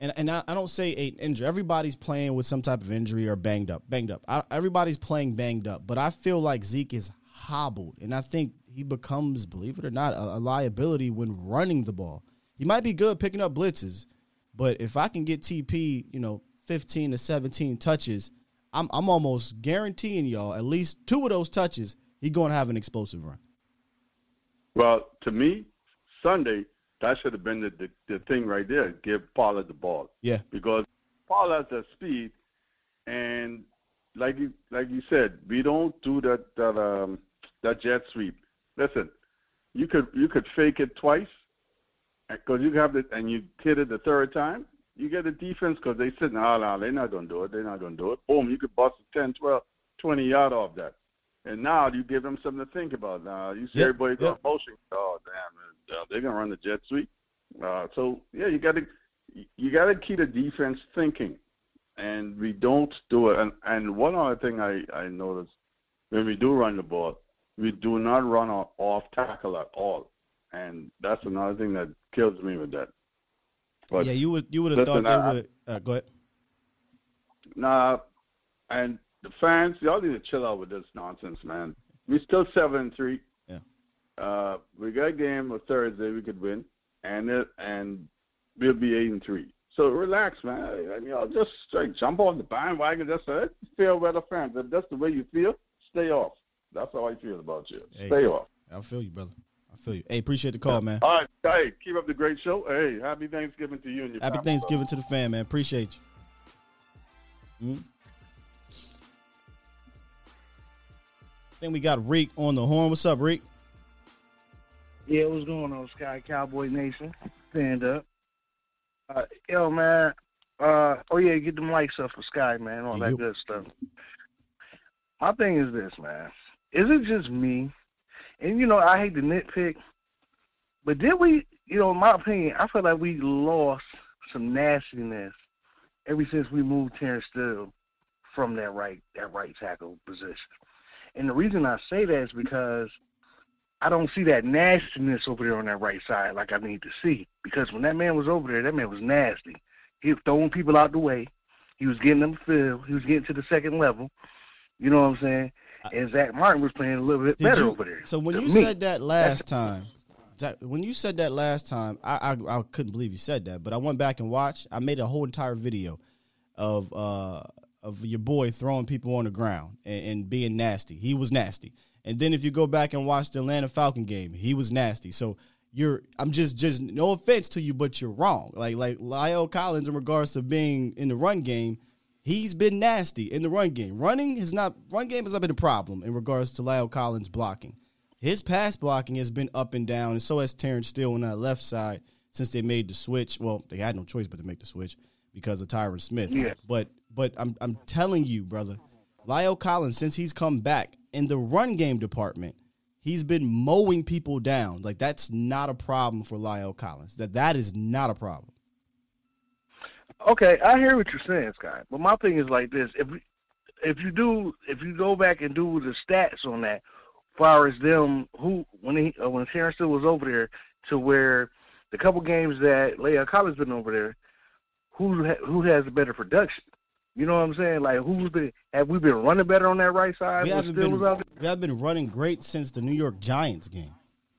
and and I, I don't say a injury. Everybody's playing with some type of injury or banged up, banged up. I, everybody's playing banged up, but I feel like Zeke is hobbled, and I think he becomes, believe it or not, a, a liability when running the ball. He might be good picking up blitzes, but if I can get TP, you know, 15 to 17 touches, I'm I'm almost guaranteeing y'all at least two of those touches, he going to have an explosive run. Well, to me, Sunday, that should have been the, the, the thing right there. Give Pollard the ball. Yeah. Because Pollard has the speed, and like you like you said, we don't do that that um that jet sweep. Listen, you could you could fake it twice, because you have it and you hit it the third time. You get the defense because they said, no, no, they're not to do it. They're not to do it. Boom, you could bust a 10, 12, 20 yard off that. And now you give them something to think about. Now you see Yep, everybody going yep. motion. Oh damn, uh, they're gonna run the jet sweep. Uh, so yeah, you got to you got to keep the defense thinking, and we don't do it. And and one other thing I I noticed when we do run the ball, we do not run off, tackle at all, and that's another thing that kills me with that. But yeah, you would you would have thought they would. Uh, go ahead. Nah, and the fans, y'all need to chill out with this nonsense, man. We still seven and three. Yeah. Uh, we got a game on Thursday we could win, and it, and we'll be eight and three. So relax, man. I mean, know, just like jump on the bandwagon. Just uh, fair weather fans. If that's the way you feel, stay off. That's how I feel about you. Hey. Stay off. I feel you, brother. I feel you. Hey, appreciate the call, man. All right, hey, keep up the great show. Hey, happy Thanksgiving to you and your family. Happy family. Thanksgiving to the fan, man. Appreciate you. Mhm. I think we got Reek on the horn. What's up, Reek? Yeah, what's going on, Sky Cowboy Nation? Stand up. Uh, yo, man. Uh, oh yeah, get them lights up for Sky, man. All that good stuff. My thing is this, man. Is it just me? And you know, I hate to nitpick, but did we? You know, in my opinion, I feel like we lost some nastiness ever since we moved Terence Steele from that right that right tackle position. And the reason I say that is because I don't see that nastiness over there on that right side like I need to see. Because when that man was over there, that man was nasty. He was throwing people out the way. He was getting them filled. He was getting to the second level. You know what I'm saying? And Zach Martin was playing a little bit Did better you- over there. So when you me. said that last time, Zach, when you said that last time, I, I I couldn't believe you said that. But I went back and watched. I made a whole entire video of uh of your boy throwing people on the ground and, and being nasty. He was nasty. And then if you go back and watch the Atlanta Falcon game, he was nasty. So you're I'm just just no offense to you, but you're wrong. Like like La'el Collins in regards to being in the run game, he's been nasty in the run game. Running has not run game has not been a problem in regards to La'el Collins blocking. His pass blocking has been up and down, and so has Terence Steele on that left side since they made the switch. Well, they had no choice but to make the switch because of Tyron Smith. Yeah. But but I'm I'm telling you, brother, La'el Collins since he's come back in the run game department, he's been mowing people down. Like that's not a problem for La'el Collins. That that is not a problem. Okay, I hear what you're saying, Scott. But my thing is like this: if if you do, if you go back and do the stats on that, far as them who when he uh, when Terence Steele was over there to where the couple games that La'el Collins been over there, who ha- who has a better production? You know what I'm saying? Like who's been have we been running better on that right side? We haven't been we have been running great since the New York Giants game.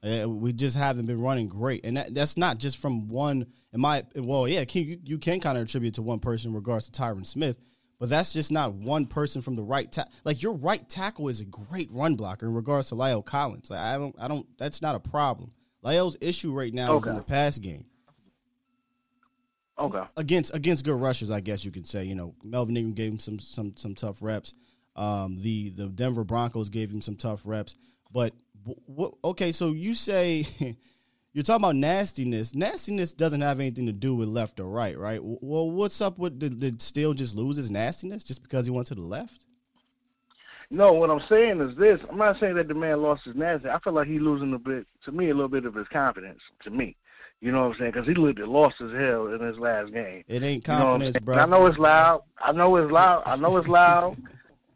Uh, we just haven't been running great, and that, that's not just from one. In my well, yeah, can, you, you can kind of attribute to one person in regards to Tyron Smith, but that's just not one person from the right tackle. Like your right tackle is a great run blocker in regards to La'el Collins. Like I don't, I don't. That's not a problem. La'el's issue right now is in the pass game Okay. against against good rushers, I guess you could say. You know, Melvin Ingram gave him some some some tough reps. Um, the the Denver Broncos gave him some tough reps. But what? Okay, so you say [laughs] you're talking about nastiness. Nastiness doesn't have anything to do with left or right, right? Well, what's up with did, did Steele just lose his nastiness just because he went to the left? No, what I'm saying is this. I'm not saying that the man lost his nasty. I feel like he's losing a bit, to me, a little bit of his confidence. To me, you know what I'm saying? Because he literally lost his hell in his last game. It ain't You know confidence, bro. I know it's loud. I know it's loud. I know it's loud.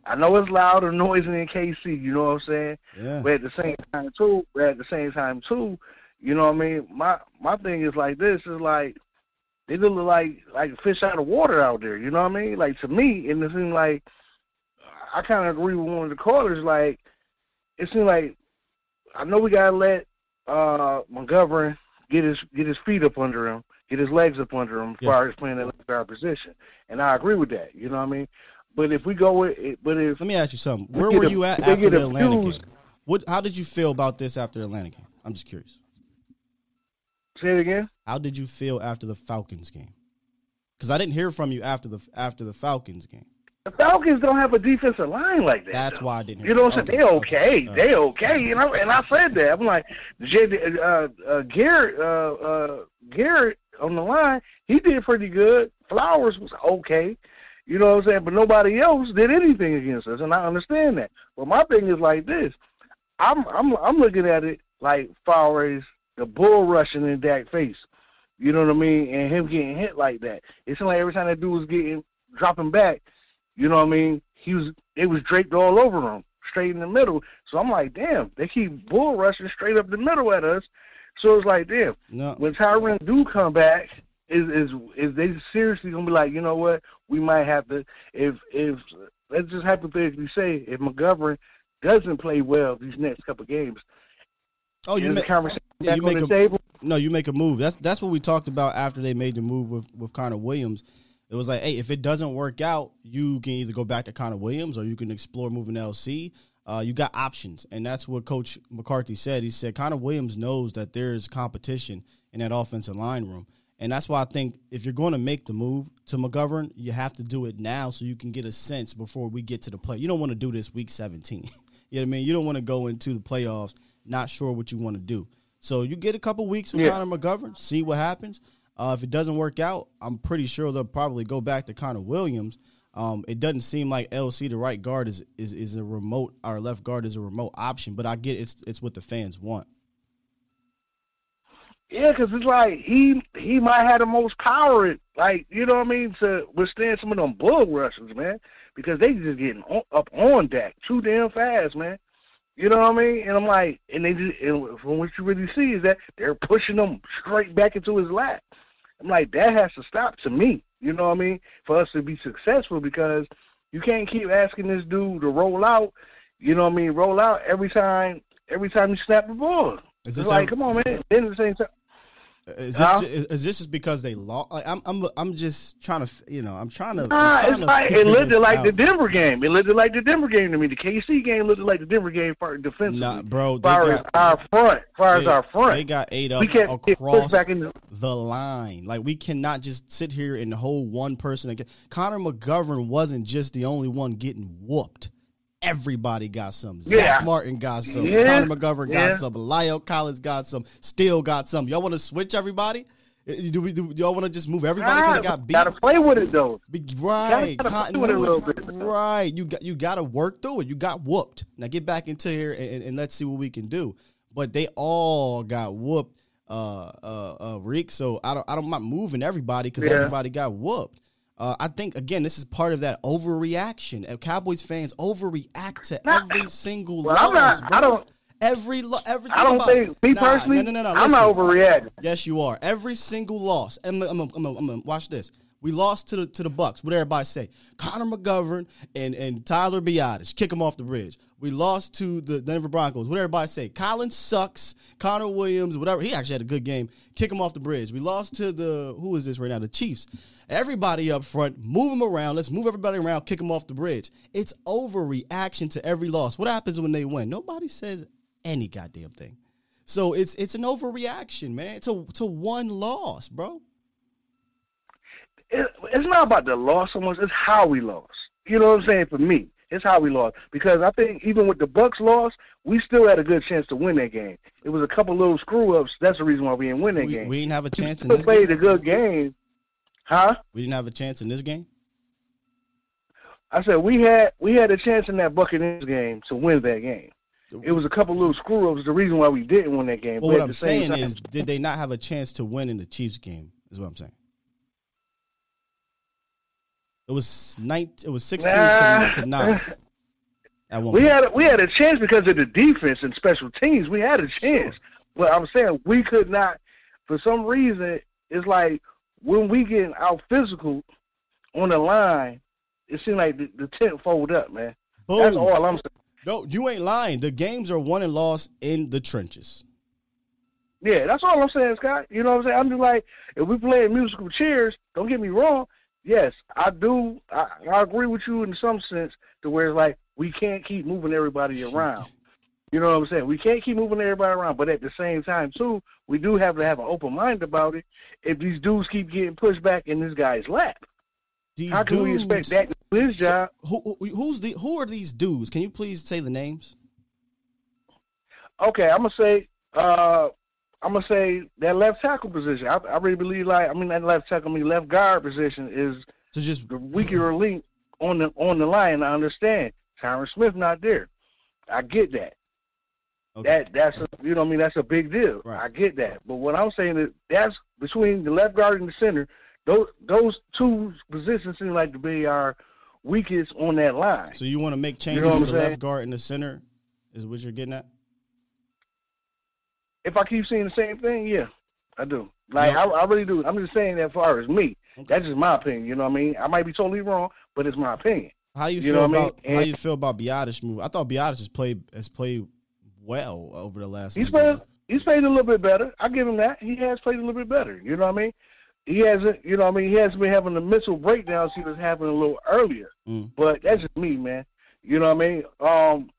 I know it's loud and noisy in KC. You know what I'm saying? Yeah. But at the same time too, but at the same time too, you know what I mean. My my thing is like this is like they look like like fish out of water out there. You know what I mean? Like to me, and it seems like I kind of agree with one of the callers. Like it seems like I know we gotta let uh McGovern get his get his feet up under him, get his legs up under him, as Yeah. far as playing that left guard position. And I agree with that. You know what I mean? But if we go with, it, but if Let me ask you something. Where were you at after the Atlanta game? What? How did you feel about this after the Atlanta game? I'm just curious. say it again. How did you feel after the Falcons game? Because I didn't hear from you after the after the Falcons game. The Falcons don't have a defensive line like that. That's though. why I didn't. You know what I'm saying? They okay. All right. They okay. You know, and I said that. I'm like, J- uh, uh, Garrett, uh, uh, Garrett on the line. he did pretty good. Flowers was okay. You know what I'm saying? But nobody else did anything against us, and I understand that. But my thing is like this: I'm I'm I'm looking at it like far as the bull rushing in Dak face. You know what I mean? And him getting hit like that. It's like every time that dude was getting dropping back, you know what I mean? He was it was draped all over him, straight in the middle. So I'm like, damn, they keep bull rushing straight up the middle at us. So it's like, damn, No. when Tyron do come back, is is is they seriously gonna be like, you know what? We might have to if if let's just hypothetically say if McGovern doesn't play well these next couple games. Oh, you make, conversation yeah, you make a, table. No, you make a move. That's that's what we talked about after they made the move with with Connor Williams. It was like, hey, if it doesn't work out, you can either go back to Connor Williams or you can explore moving to LC. Uh, you got options, and that's what Coach McCarthy said. He said Connor Williams knows that there's competition in that offensive line room, and that's why I think if you're going to make the move to McGovern, you have to do it now so you can get a sense before we get to the play. You don't want to do this week 17. [laughs] you know what I mean? You don't want to go into the playoffs not sure what you want to do. So you get a couple weeks with Yeah. Connor McGovern, see what happens. Uh, if it doesn't work out, I'm pretty sure they'll probably go back to Connor Williams. Um, it doesn't seem like LC, the right guard, is is is a remote. Our left guard is a remote option, but I get it's it's what the fans want. Yeah, because it's like he he might have the most power, like you know what I mean, to withstand some of them bull rushes, man. Because they just getting on, up on Dak too damn fast, man. You know what I mean? And I'm like, and they just, and from what you really see is that they're pushing them straight back into his lap. I'm like, that has to stop to me. You know what I mean? For us to be successful, because you can't keep asking this dude to roll out. You know what I mean? Roll out every time, every time you snap the ball. Is It's like, come on, man. Then at the same time, Is this, is, is this just because they lost? Like, I'm I'm I'm just trying to you know I'm trying to. Nah, I'm trying to like it looked like the. Denver game. It looked like the Denver game to me. The KC game looked like the Denver game for defensively. Nah, bro, they far as our front, far as our front, They got ate up we can't across back in the- the line. Like we cannot just sit here and hold one person again. Connor McGovern wasn't just the only one getting whooped. Everybody got some. Yeah. Zach Martin got some. Yeah. Connor McGovern got Yeah. some. La'el Collins got some. Steele got some. Y'all want to switch everybody? Uh, Do we? Do y'all want to just move everybody because Nah, they got beat? Gotta play with it though. Right, gotta play with it a little bit. right. You got you got to work through it. You got whooped. Now get back into here and, and, and let's see what we can do. But they all got whooped, uh, uh, uh, Reek. So I don't, I don't, I'm moving everybody because Yeah. everybody got whooped. Uh, I think again, this is part of that overreaction. Uh, Cowboys fans overreact to every single Well, loss. not-. I don't- Every lo- every. I don't about- think me Nah, personally. No, no, no, no. I'm not overreacting. Yes, you are. Every single loss. And I'm, I'm, I'm, I'm, I'm, watch this. We lost to the to the Bucks. What everybody say? Connor McGovern and and Tyler Biadasz kick him off the bridge. We lost to the Denver Broncos. What everybody say? Collins sucks. Connor Williams, whatever. He actually had a good game. Kick him off the bridge. We lost to the who is this right now? The Chiefs. Everybody up front, move them around. Let's move everybody around. Kick them off the bridge. It's overreaction to every loss. What happens when they win? Nobody says any goddamn thing. So it's it's an overreaction, man. To to one loss, bro. It, it's not about the loss so much. It's how we lost. You know what I'm saying? For me, it's how we lost because I think even with the Bucks loss, we still had a good chance to win that game. It was a couple little screw ups. That's the reason why we didn't win that We, game. we didn't have a chance in still this played game. a good game, huh? We didn't have a chance in this game. I said we had we had a chance in that Buccaneers game to win that game. It was a couple little screw ups. The reason why we didn't win that game. But what I'm saying time- is, did they not have a chance to win in the Chiefs game? Is what I'm saying. It was nine. It was sixteen Nah. to, to nine. At one we point. had we had a chance because of the defense and special teams. We had a chance, but I'm saying we could not. For some reason, it's like when we get out physical on the line, it seems like the, the tent fold up, man. That's all I'm saying. No, you ain't lying. The games are won and lost in the trenches. Yeah, that's all I'm saying, Scott. You know what I'm saying? I'm just like, if we playing musical chairs, don't get me wrong. Yes, I do. I, I agree with you in some sense to where it's like we can't keep moving everybody around. You know what I'm saying? We can't keep moving everybody around, but at the same time, too, we do have to have an open mind about it. If these dudes keep getting pushed back in this guy's lap, These how can we expect that to do his job? Who, who who's the who are these dudes? Can you please say the names? Okay, I'm gonna say, uh, I'm gonna say that left tackle position. I, I really believe like I mean that left tackle, I mean left guard position is so just the weaker link on the on the line. I understand Tyron Smith not there. I get that. Okay. That that's a, you know what I mean that's a big deal. Right. I get that. But what I'm saying is that's between the left guard and the center. Those those two positions seem like to be our weakest on that line. So you want to make changes you know to the saying? left guard and the center? Is what you're getting at? If I keep seeing the same thing, yeah, I do. Like yeah. I, I really do. I'm just saying that far as me. Okay. That's just my opinion. You know what I mean? I might be totally wrong, but it's my opinion. How you, you feel about I mean? how you feel about Biadasz move? I thought Biadasz has played has played well over the last. He's played. He's played a little bit better. I give him that. He has played a little bit better. You know what I mean? He hasn't. You know what I mean? He hasn't been having the mental breakdowns he was having a little earlier. Mm. But that's just me, man. You know what I mean? Um,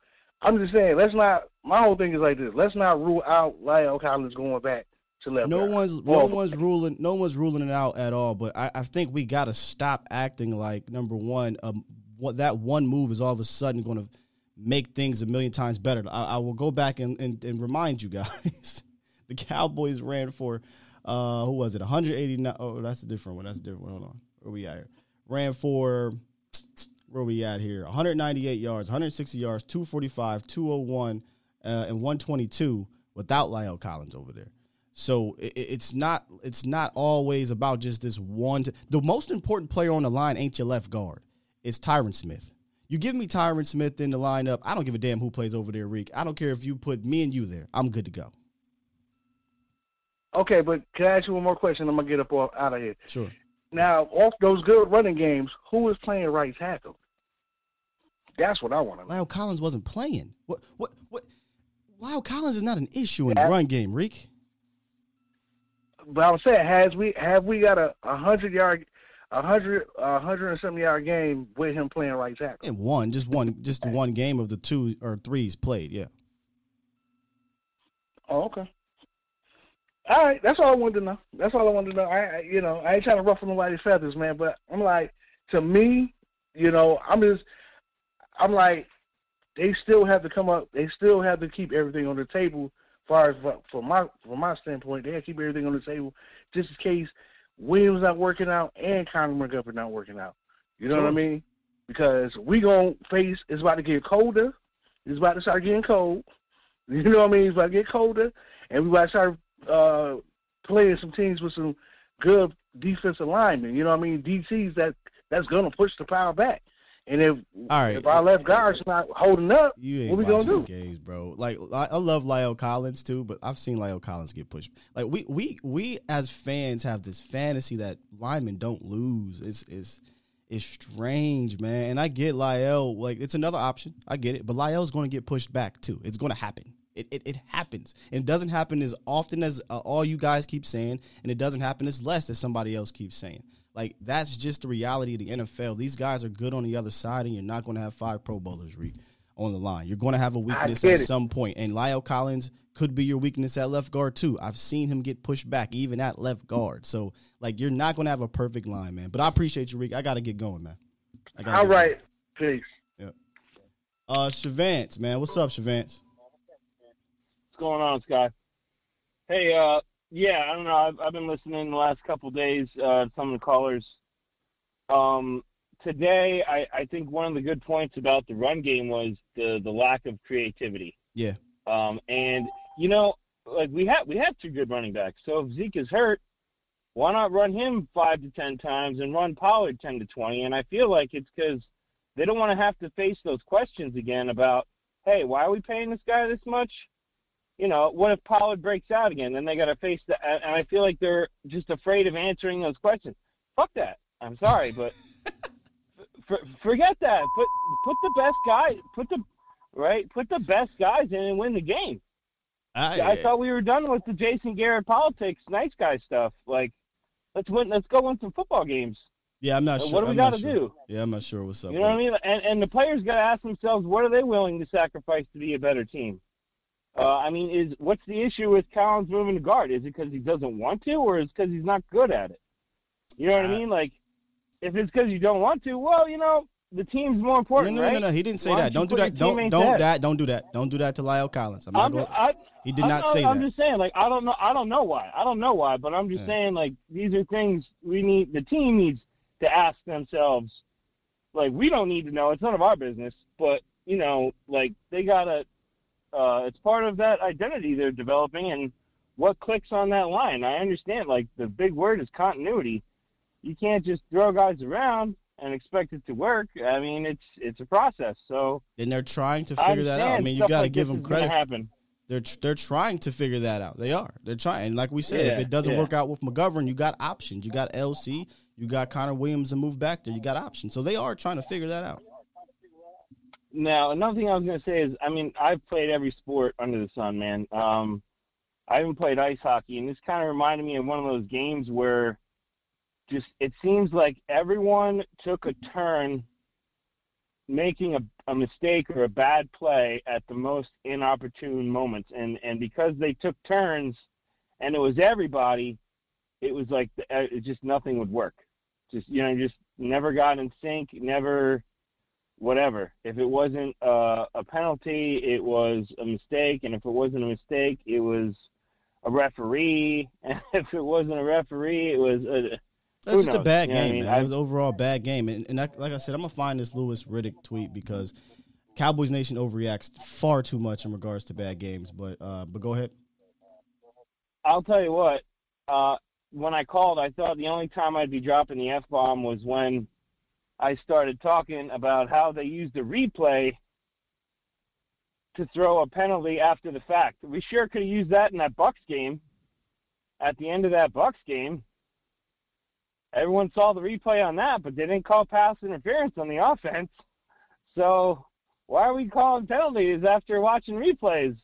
I'm just saying. Let's not. My whole thing is like this. Let's not rule out La'el Collins going back to left. No one's no one's ruling no one's ruling it out at all. But I, I think we got to stop acting like number one. Um, what that one move is all of a sudden going to make things a million times better. I, I will go back and, and, and remind you guys. [laughs] the Cowboys ran for uh who was it? 189. Oh, that's a different one. That's a different one. Hold on. Where we at here? Ran for where we at here? 198 yards, 160 yards, 245, 201, uh, and 122 without La'el Collins over there. So it, it's not it's not always about just this one. T- the most important player on the line ain't your left guard. It's Tyron Smith. You give me Tyron Smith in the lineup. I don't give a damn who plays over there, Reek. I don't care if you put me and you there. I'm good to go. Okay, but can I ask you one more question? I'm gonna get up off, out of here. Sure. Now, off those good running games, who is playing right tackle? That's what I want to know. La'el Collins wasn't playing. What? What? What? La'el Collins is not an issue in the run game, Reek but I'm saying, has we have we got a, a hundred yard, a hundred, a hundred and something yard game with him playing right tackle? And one, just one, just one game of the two or threes played. Yeah. Oh, okay. All right, that's all I wanted to know. That's all I wanted to know. I, I you know, I ain't trying to ruffle nobody's feathers, man. But I'm like, to me, you know, I'm just, I'm like, they still have to come up. They still have to keep everything on the table far as from my from my standpoint, they have to keep everything on the table just in case Williams not working out and Connor McGovern not working out. You know sure. what I mean? Because we gonna face it's about to get colder. It's about to start getting cold. [laughs] You know what I mean? It's about to get colder, and we about to start uh, playing some teams with some good defensive linemen. You know what I mean? DCs that that's gonna push the power back. And if all right, if our left guard's not holding up, you what we gonna do? Games, bro. Like I love La'el Collins too, but I've seen La'el Collins get pushed. Like we we we as fans have this fantasy that linemen don't lose. It's it's it's strange, man. And I get La'el. Like it's another option. I get it, but going to get pushed back too. It's going to happen. It, it, it happens. And it doesn't happen as often as uh, all you guys keep saying, and it doesn't happen as less as somebody else keeps saying. Like that's just the reality of the NFL. These guys are good on the other side, and you're not going to have five Pro Bowlers Reed, on the line. You're going to have a weakness at it. some point, and La'el Collins could be your weakness at left guard too. I've seen him get pushed back even at left guard. So like you're not going to have a perfect line, man. But I appreciate you, Reek. I got to get going, man. All right, peace. Yeah. Uh, Shavance, man, what's up, Shavance? What's going on, Scott? Hey, uh, yeah, I don't know. I've, I've been listening the last couple days. Uh, some of the callers. Um, today, I, I think one of the good points about the run game was the the lack of creativity. Yeah. Um, and you know, like we have we have two good running backs. So if Zeke is hurt, why not run him five to ten times and run Pollard ten to twenty? And I feel like it's because they don't want to have to face those questions again about, hey, why are we paying this guy this much? You know, what if Pollard breaks out again? Then they got to face that. And I feel like they're just afraid of answering those questions. Fuck that. I'm sorry, but [laughs] for, forget that. Put put the best guy. Put the right. Put the best guys in and win the game. Ah, I, I thought we were done with the Jason Garrett politics, nice guy stuff. Like, let's win. Let's go win some football games. Yeah, I'm not sure. What do we got to sure. do? Yeah, I'm not sure what's up. You know what I mean? And and the players got to ask themselves, what are they willing to sacrifice to be a better team? Uh, I mean, is what's the issue with Collins moving to guard? Is it because he doesn't want to, or is it because he's not good at it? You know what uh, I mean? Like, if it's because you don't want to, well, you know, the team's more important. No, no, right? no, no. He didn't say that. Don't do that. Don't don't that. Don't do that. Don't do that to La'el Collins. I'm not I'm, going. I, He did I'm not say that. I'm just saying, like, I don't know, I don't know why. I don't know why, but I'm just Yeah. saying, like, these are things we need. The team needs to ask themselves. Like, we don't need to know. It's none of our business. But you know, like, they gotta. Uh, it's part of that identity they're developing, and what clicks on that line. I understand. Like, the big word is continuity. You can't just throw guys around and expect it to work. I mean, it's it's a process. So and they're trying to figure that out. I understand mean, you stuff got to like give this them gonna credit. Happen. They're they're trying to figure that out. They are. They're trying. And like we said, if it doesn't yeah. work out with McGovern, you got options. You got LC. You got Connor Williams to move back there. You got options. So they are trying to figure that out. Now, another thing I was to say is, I mean, I've played every sport under the sun, man. Um, I even played ice hockey, and this kind of reminded me of one of those games where just it seems like everyone took a turn making a, a mistake or a bad play at the most inopportune moments, and and because they took turns, and it was everybody, it was like the, uh, it just nothing would work. Just you know, just never got in sync, never whatever. If it wasn't uh, a penalty, it was a mistake, and if it wasn't a mistake, it was a referee, [laughs] and if it wasn't a referee, it was a. That's just a bad You what I game, mean? man. I- It was overall a bad game. And, and that, like I said, I'm gonna find this Louis Riddick tweet because Cowboys Nation overreacts far too much in regards to bad games. But uh, but go ahead. I'll tell you what. Uh, when I called, I thought the only time I'd be dropping the f bomb was when I started talking about how they used the replay to throw a penalty after the fact. We sure could have used that in that Bucks game. At the end of that Bucks game, everyone saw the replay on that, but they didn't call pass interference on the offense. So why are we calling penalties after watching replays?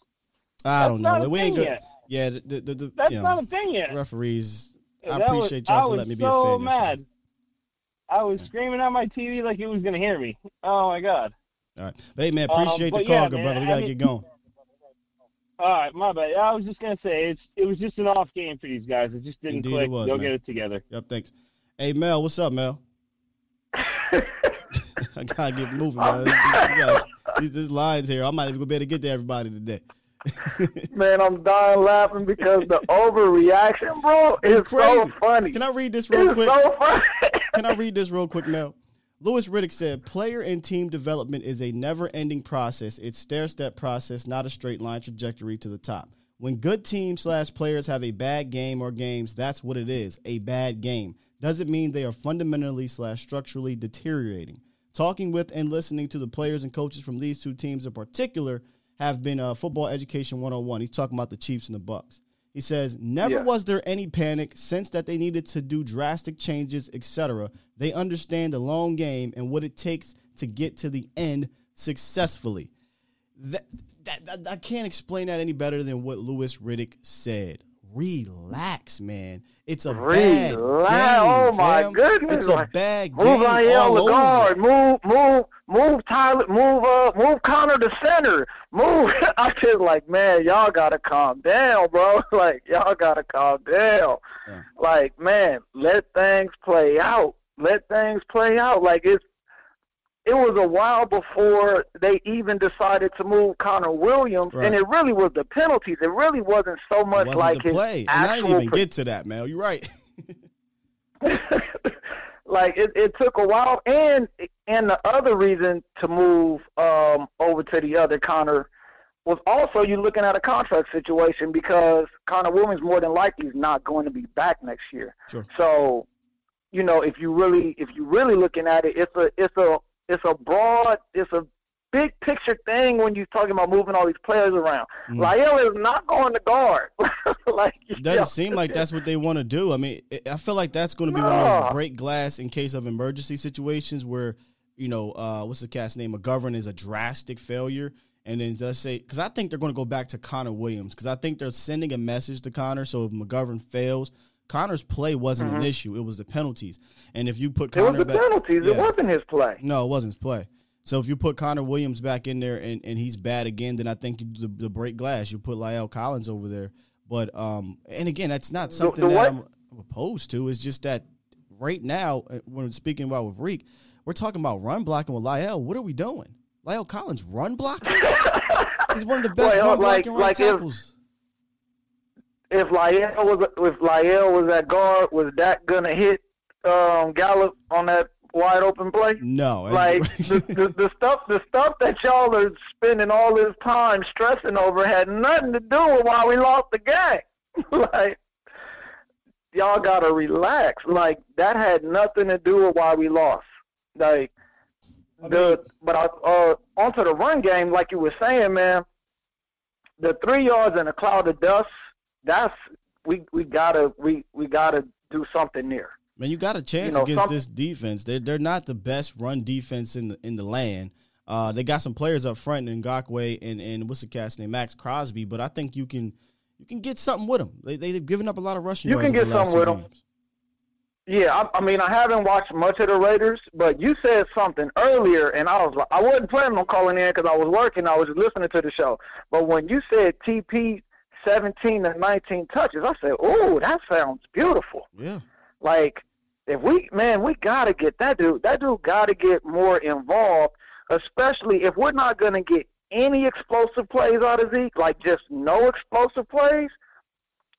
I don't know. We ain't good. Yeah, the, the, the, That's you know, not a thing yet. referees. I That was- appreciate y'all I for letting me be a fan. yesterday. mad. I was screaming at my TV like it was gonna hear me. Oh my god! All right, but hey man, Um, appreciate the but call, yeah, good man, brother. We gotta get going. All right, my bad. I was just gonna say it's it was just an off game for these guys. It just didn't Indeed click. it was, Go man. get it together. Yep, thanks. Hey Mel, what's up, Mel? [laughs] [laughs] I gotta get moving, man. We gotta- these, these lines here. I might even be able to get to everybody today. [laughs] Man, I'm dying laughing because the overreaction, bro, It's is crazy. so funny. Can I read this real It's quick? so funny. Can I read this real quick now? Louis Riddick said, "Player and team development is a never-ending process. It's stair-step process, not a straight line trajectory to the top. When good teams slash players have a bad game or games, that's what it is. A bad game doesn't mean they are fundamentally slash structurally deteriorating. Talking with and listening to the players and coaches from these two teams in particular have been uh, football education 101. He's talking about the Chiefs and the Bucks. He says, "Never Yeah. was there any panic, sense that they needed to do drastic changes, etc. They understand the long game and what it takes to get to the end successfully." That, that, that- I can't explain that any better than what Louis Riddick said. Relax, man. It's a bad game. Oh my fam. goodness! It's a bad move game all over. Lagarde. Move, move, move Tyler. Move, uh, move Connor to center. Move. [laughs] I just like, man, y'all gotta calm down, bro. [laughs] Like, y'all gotta calm down. Yeah. Like, man, let things play out. Let things play out. Like it's. It was a while before they even decided to move Connor Williams, Right. and it really was the penalties. It really wasn't so much Wasn't like his play. And I didn't even get to that, man. You're right. [laughs] like it, it took a while and and the other reason to move um over to the other Connor was also you looking at a contract situation because Connor Williams more than likely is not going to be back next year. Sure. So, you know, if you really if you really looking at it, it's a it's a it's a broad it's a big picture thing when you're talking about moving all these players around. Mm. La'el is not going to guard. [laughs] like It doesn't yo, seem like that's what they want to do. I mean, I feel like that's going to be one of those break glass in case of emergency situations where, you know, uh, what's the cat's name? McGovern is a drastic failure. And then let's say, because I think they're going to go back to Connor Williams because I think they're sending a message to Connor. So if McGovern fails, Connor's play wasn't an Mhm. issue. It was the penalties. And if you put It was Connor the back, penalties. It wasn't his play. no, it wasn't his play. So if you put Connor Williams back in there and, and he's bad again, then I think you the, the break glass. You put La'el Collins over there. But um, and again, that's not something the that what- I'm opposed to. It's just that right now, uh, when we're speaking about with Reek, we're talking about run blocking with La'el. What are we doing? La'el Collins run blocking? [laughs] he's one of the best Well, run like- blocking right like tackles. if La'el was if La'el was at guard, was Dak gonna hit um, Gallup on that wide open play? No, Like [laughs] the, the, the stuff the stuff that y'all are spending all this time stressing over had nothing to do with why we lost the game. [laughs] like y'all gotta relax. Like that had nothing to do with why we lost. Like the but I, uh onto the run game, like you were saying, man. The three yards in a cloud of dust. That's we we gotta we we gotta do something there. Man, you got a chance You know, against some- this defense. They're they're not the best run defense in the in the land. Uh, they got some players up front in Ngakoue and and what's the cat's name, Maxx Crosby. But I think you can you can get something with them. They they've given up a lot of rushing. You can get something with games. Yeah, I, I mean, I haven't watched much of the Raiders, but you said something earlier, and I was like, I wasn't planning on calling in because I was working. I was just listening to the show. But when you said TP 17 to 19 touches, I said, "Oh, that sounds beautiful." Yeah. Like, if we, man, we gotta get that dude. That dude gotta get more involved, especially if we're not gonna get any explosive plays out of Zeke, like just no explosive plays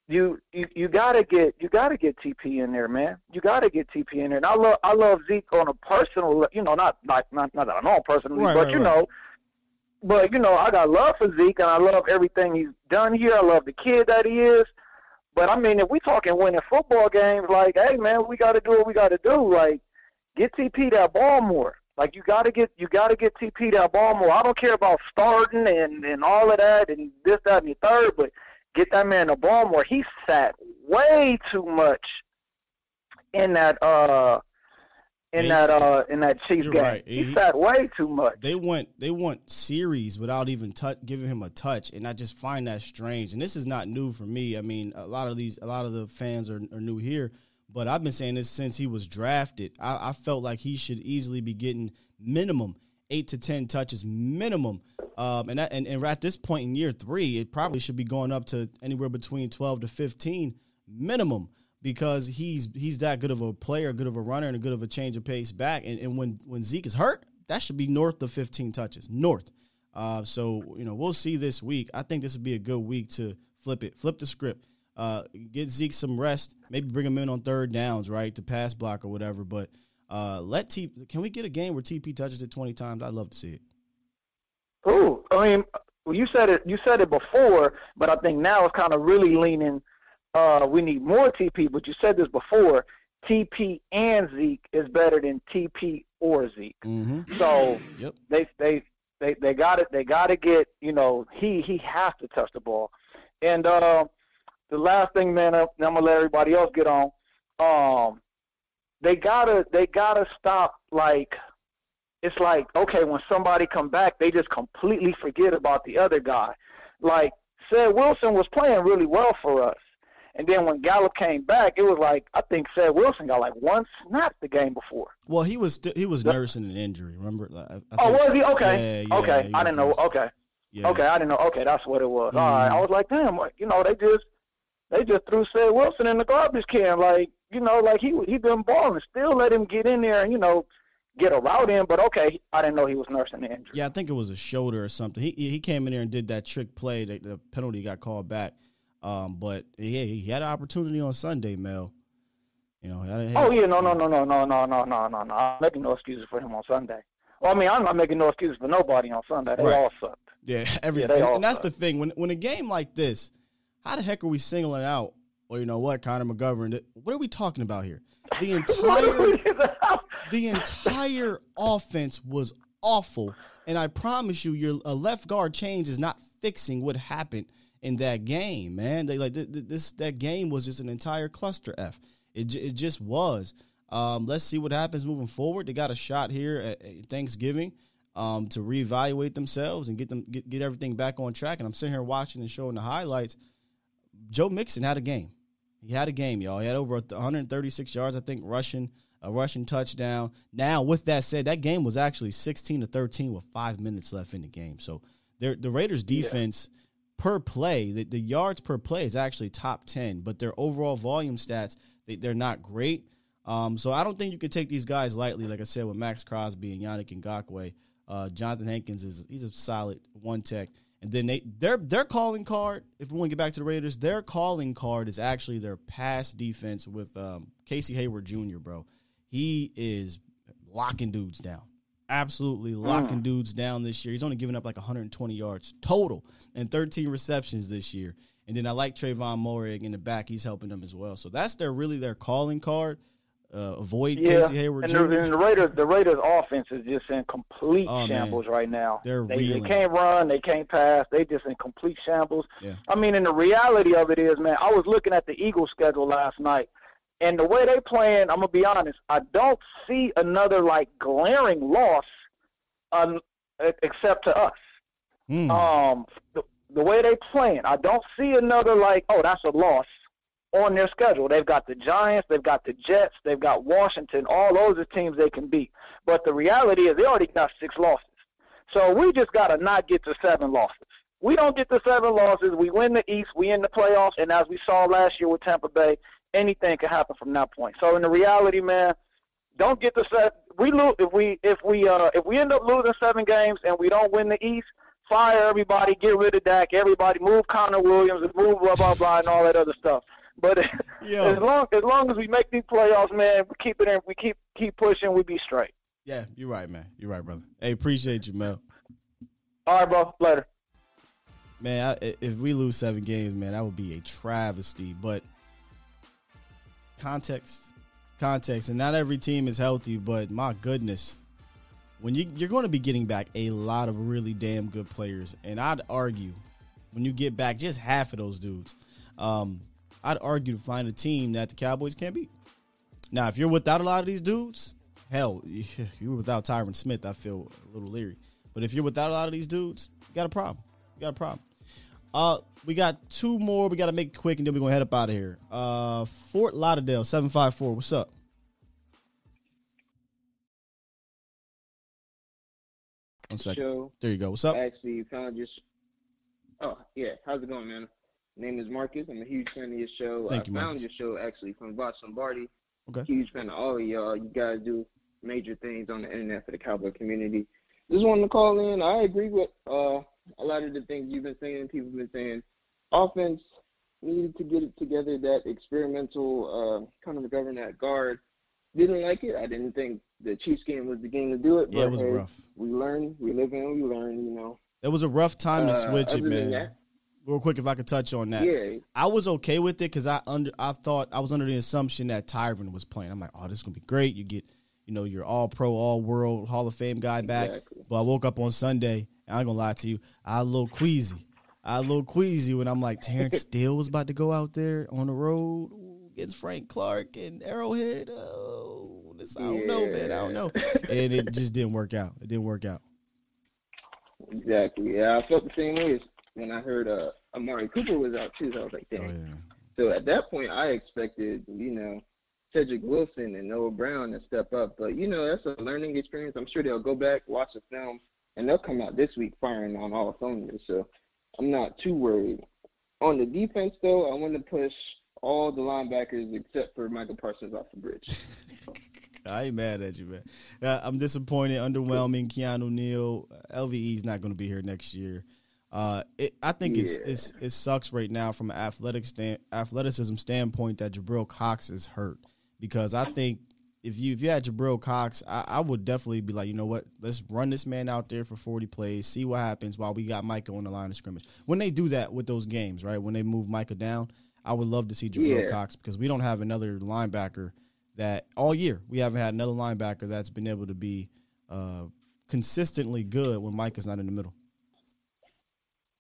you you you gotta get you gotta get TP in there, man. You gotta get TP in there. And I love I love Zeke on a personal, you know, not not not, not that I know him personally, Right, but right, you right. know, but you know, I got love for Zeke and I love everything he's done here. I love the kid that he is. But I mean, if we're talking winning football games, like, hey man, we got to do what we got to do. Like, get TP that ball more. Like, you got to get you got to get TP that ball more. I don't care about starting and and all of that and this that and the third, but get that man the ball more. He sat way too much in that uh in They that uh in that Chiefs game. right. He, He- sat way too much. They want they want series without even touch, giving him a touch, and I just find that strange. And this is not new for me. I mean, a lot of these, a lot of the fans are, are new here, but I've been saying this since he was drafted. I, I felt like he should easily be getting minimum eight to ten touches, minimum. Um, and, that, and and at this point in year three, it probably should be going up to anywhere between twelve to fifteen minimum because he's he's that good of a player, good of a runner, and a good of a change of pace back. And, and when when Zeke is hurt, that should be north of 15 touches, north. Uh, so you know we'll see this week. I think this would be a good week to flip it, flip the script, uh, get Zeke some rest, maybe bring him in on third downs, right, to pass block or whatever. But uh, let T. Can we get a game where TP touches it 20 times? I'd love to see it. Ooh, I mean, you said it. You said it before, but I think now it's kind of really leaning. Uh, we need more TP, but you said this before. TP and Zeke is better than TP or Zeke. Mm-hmm. So Yep. they they they they got it. They got to get you know he he has to touch the ball. And uh, the last thing, man, I'm I'm gonna let everybody else get on. Um, they gotta they gotta stop like it's like okay when somebody come back they just completely forget about the other guy. Like Ced Wilson was playing really well for us. And then when Gallup came back, it was like I think Ced Wilson got like one snap the game before. Well, he was he was nursing an injury. Remember? I, I Oh, was he? Okay. Yeah, yeah, okay. he I didn't know. Okay. Yeah. Okay, I didn't know. Okay, that's what it was. All right. Mhm. I was like, damn, what- you know, they just they just threw Ced Wilson in the garbage can. Like, you know, like he he been balling. Still let him get in there and you know get a route in. But okay, I didn't know he was nursing the injury. Yeah, I think it was a shoulder or something. He he came in there and did that trick play. The, the penalty got called back. Um, but yeah, he had an opportunity on Sunday, Mel. You know, had a- Oh yeah, no, no, no, no, no, no, no, no, no, no. I'm making no excuses for him on Sunday. Well, I mean, I'm not making no excuses for nobody on Sunday. They Right. all sucked. Yeah, [laughs] every Yeah, and, and that's suck. the thing. When when a game like this, how the heck are we singling out? Well, you know what, Connor McGovern? What are we talking about here? The [laughs] entire the entire offense was awful, and I promise you, your a left guard change is not fixing what happened in that game, man. They like th- th- this that game was just an entire cluster f. It j- it just was. Um, let's see what happens moving forward. They got a shot here at, at Thanksgiving um, to reevaluate themselves and get them get, get everything back on track. And I'm sitting here watching and showing the highlights. Joe Mixon had a game. He had a game, y'all. He had over 136 yards, I think, rushing a rushing touchdown. Now, with that said, that game was actually 16 to 13 with five minutes left in the game. So, the Raiders' defense per play, the, the yards per play is actually top 10, but their overall volume stats, they, they're not great. Um, so, I don't think you can take these guys lightly. Like I said, with Maxx Crosby and Yannick Ngakoue, uh, Johnathan Hankins is he's a solid one tech. And then they their their calling card, if we want to get back to the Raiders, their calling card is actually their pass defense with um, Casey Hayward Jr. Bro, he is locking dudes down, absolutely locking Mm. dudes down this year. He's only given up like 120 yards total and 13 receptions this year. And then I like Trevon Moehrig in the back; he's helping them as well. So that's their really their calling card. Uh, avoid Yeah, Casey Hayward and the, and the Raiders, the Raiders' offense is just in complete Oh, man. shambles right now. They're they, they can't run, they can't pass, they just in complete shambles. Yeah. I mean, and the reality of it is, man, I was looking at the Eagles' schedule last night, and the way they playing, I'm gonna be honest, I don't see another like glaring loss, um, except to us. Hmm. Um, the, the way they playing, I don't see another like, oh, that's a loss on their schedule. They've got the Giants, they've got the Jets, they've got Washington. All those are teams they can beat. But the reality is, they already got six losses. So we just got to not get to seven losses. We don't get to seven losses. We win the East. We in the playoffs. And as we saw last year with Tampa Bay, anything can happen from that point. So in the reality, man, don't get to seven. We lose if we if we uh if we end up losing seven games and we don't win the East. Fire everybody, get rid of Dak. Everybody, move Connor Williams and move blah blah blah and all that other stuff. But [laughs] as long as long as we make these playoffs, man, we keep it in. We keep keep pushing. We be straight. Yeah, you're right, man. You're right, brother. Hey, appreciate you, Mel. All right, bro. Later. Man, I, if we lose seven games, man, that would be a travesty. But context, context, and not every team is healthy. But my goodness, when you you're going to be getting back a lot of really damn good players, and I'd argue when you get back just half of those dudes, um, I'd argue to find a team that the Cowboys can't beat. Now, if you're without a lot of these dudes, hell, [laughs] you're without Tyron Smith. I feel a little leery. But if you're without a lot of these dudes, you got a problem. You got a problem. Uh, we got two more. We got to make it quick, and then we're gonna head up out of here. Uh, Fort Lauderdale, seven five four. What's up? One second. Show. There you go. What's up? Actually, you found your. sh- Oh yeah, how's it going, man? Name is Marcus. I'm a huge fan of your show. Thank I you, found Marcus. your show actually from Vox Lombardi. Okay. Huge fan of all of y'all. You guys do major things on the internet for the cowboy community. Just wanted to call in. I agree with uh, a lot of the things you've been saying. People have been saying. Offense needed to get it together. That experimental uh, Connor McGovern that guard. Didn't like it. I didn't think the Chiefs game was the game to do it. Yeah, it was hey, rough. We learn. We live and we learn. You know. It was a rough time to Uh, switch it, man. that- Real quick, if I could touch on that. Yeah. I was okay with it because I under I thought I was under the assumption that Tyron was playing. I'm like, oh, this is gonna be great. You get, you know, your All Pro, All World, Hall of Fame guy back. But I woke up on Sunday, and I'm gonna lie to you, I a little queasy. I a little queasy when I'm like, Terence [laughs] Steele was about to go out there on the road against Frank Clark and Arrowhead. Oh, this I don't know, man. I don't know. And it just didn't work out. It didn't work out. Exactly. Yeah, I felt the same way as when I heard uh, Amari Cooper was out too. So I was like, damn. So at that point, I expected, you know, Cedric Wilson and Noah Brown to step up. But you know, that's a learning experience. I'm sure they'll go back, watch the film, and they'll come out this week firing on all cylinders. So I'm not too worried. On the defense, though, I want to push all the linebackers except for Micah Parsons off the bridge. [laughs] I ain't mad at you, man. Uh, I'm disappointed, underwhelming. Keanu Neal, LVE is not going to be here next year. Uh, it, I think it's, it's it sucks right now from an athletic stand, athleticism standpoint that Jabril Cox is hurt because I think if you if you had Jabril Cox, I, I would definitely be like, you know what, let's run this man out there for 40 plays, see what happens while we got Micah on the line of scrimmage. When they do that with those games, right? When they move Micah down, I would love to see Jabril Yeah. Cox because we don't have another linebacker that all year we haven't had another linebacker that's been able to be uh, consistently good when Micah's not in the middle.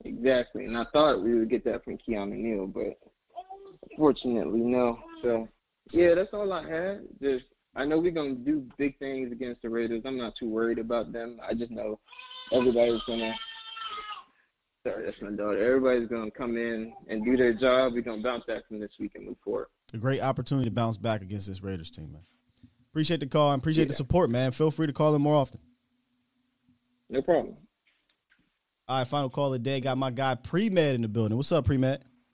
Exactly, and I thought we would get that from Keanu Neal, but fortunately, no. So, yeah, that's all I had. Just I know we're gonna do big things against the Raiders. I'm not too worried about them. I just know everybody's gonna. Sorry, that's my daughter. Everybody's gonna come in and do their job. We're gonna bounce back from this week and move forward. A great opportunity to bounce back against this Raiders team, man. Appreciate the call and appreciate the support, man. Feel free to call in more often. No problem. All right, final call of the day. Got my guy Pre Med in the building. What's up, Pre Med? [laughs]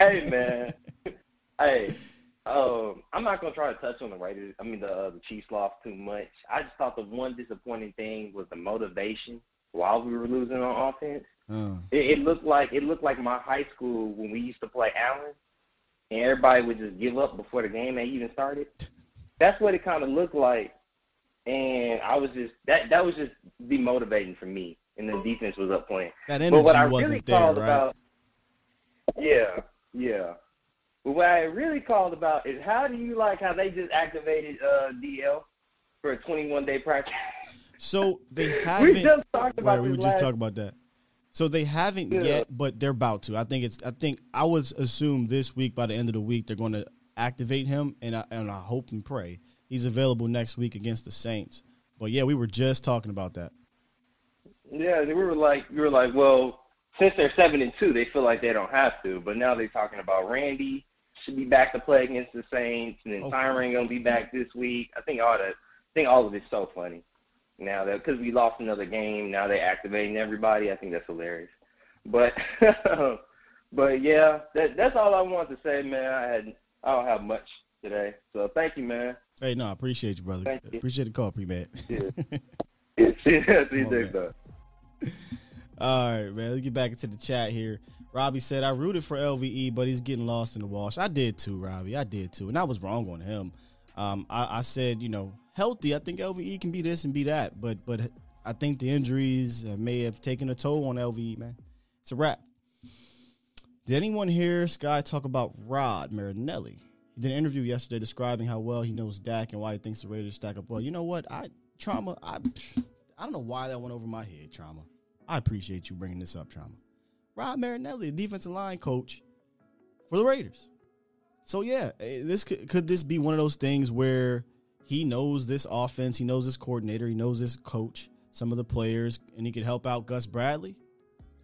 hey man, hey, um, I'm not gonna try to touch on the Raiders. I mean the uh, the Chiefs loss too much. I just thought the one disappointing thing was the motivation. while we were losing on offense. Uh, It, it looked like it looked like my high school when we used to play Allen, and everybody would just give up before the game had even started. That's what it kind of looked like, and I was just that that was just demotivating for me. And the defense was up playing. That but what energy I wasn't there, right? about, yeah, yeah. But what I really called about is how do you like how they just activated uh, DL for a 21 day practice? So they [laughs] haven't. we just talked about Right, we were just talking about that. So they haven't Yeah. yet, but they're about to. I think it's. I think I would assume this week by the end of the week they're going to activate him, and I and I hope and pray he's available next week against the Saints. But yeah, we were just talking about that. Yeah, we were like, we were like, well, since they're seven and two, they feel like they don't have to. But now they're talking about Randy should be back to play against the Saints, and then Oh, Tyron gonna be back this week. I think all that, I think all of it's so funny. Now that because we lost another game, now they're activating everybody. I think that's hilarious. But, [laughs] but yeah, that that's all I wanted to say, man. I had, I don't have much today, so thank you, man. Hey, no, I appreciate you, brother. Thank you. Appreciate the call, pre man. Yeah. [laughs] Yeah, see, see you Come on, man. [laughs] All right, man. Let's get back into the chat here. Robbie said, I rooted for LVE, but he's getting lost in the wash. I did too, Robbie. I did too. And I was wrong on him. Um, I, I said, you know, healthy. I think LVE can be this and be that. But but I think the injuries uh, may have taken a toll on LVE, man. It's a wrap. Did anyone hear Sky talk about Rod Marinelli? He did an interview yesterday describing how well he knows Dak and why he thinks the Raiders stack up well. You know what? I trauma. I I don't know why that went over my head. Trauma. I appreciate you bringing this up, trauma. Rod Marinelli, the defensive line coach for the Raiders. So yeah, eh, this could, could this be one of those things where he knows this offense, he knows this coordinator, he knows this coach, some of the players, and he could help out Gus Bradley.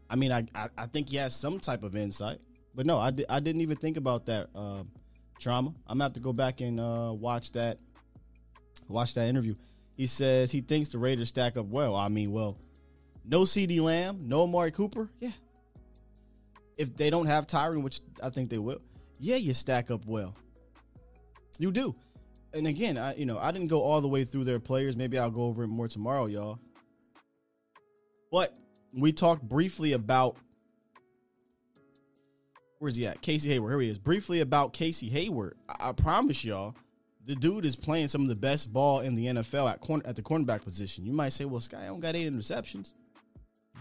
I mean, I I, I think he has some type of insight, but no, I, di- I didn't even think about that um, trauma. I'm gonna have to go back and uh, watch that watch that interview. He says he thinks the Raiders stack up well. I mean, well, no CeeDee Lamb, no Amari Cooper. Yeah. If they don't have Tyron, which I think they will, yeah, you stack up well. You do. And again, I you know, I didn't go all the way through their players. Maybe I'll go over it more tomorrow, y'all. But we talked briefly about where's he at? Casey Hayward. Here he is. Briefly about Casey Hayward. I, I promise y'all, the dude is playing some of the best ball in the NFL at corner at the cornerback position. You might say, "Well, Sky don't got eight interceptions."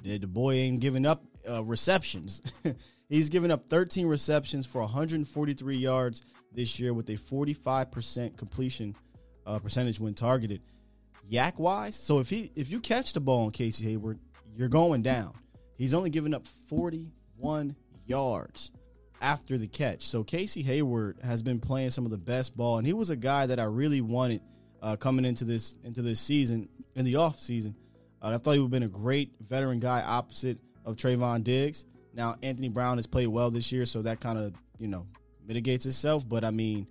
The, the boy ain't giving up uh, receptions. [laughs] He's given up 13 receptions for 143 yards this year with a 45% completion uh, percentage when targeted. YAC wise, so if he if you catch the ball on Casey Hayward, you're going down. He's only given up 41 yards after the catch. So Casey Hayward has been playing some of the best ball, and he was a guy that I really wanted uh, coming into this into this season in the off season. Uh, I thought he would have been a great veteran guy opposite of Trevon Diggs. Now Anthony Brown has played well this year, so that kind of you know mitigates itself. But I mean,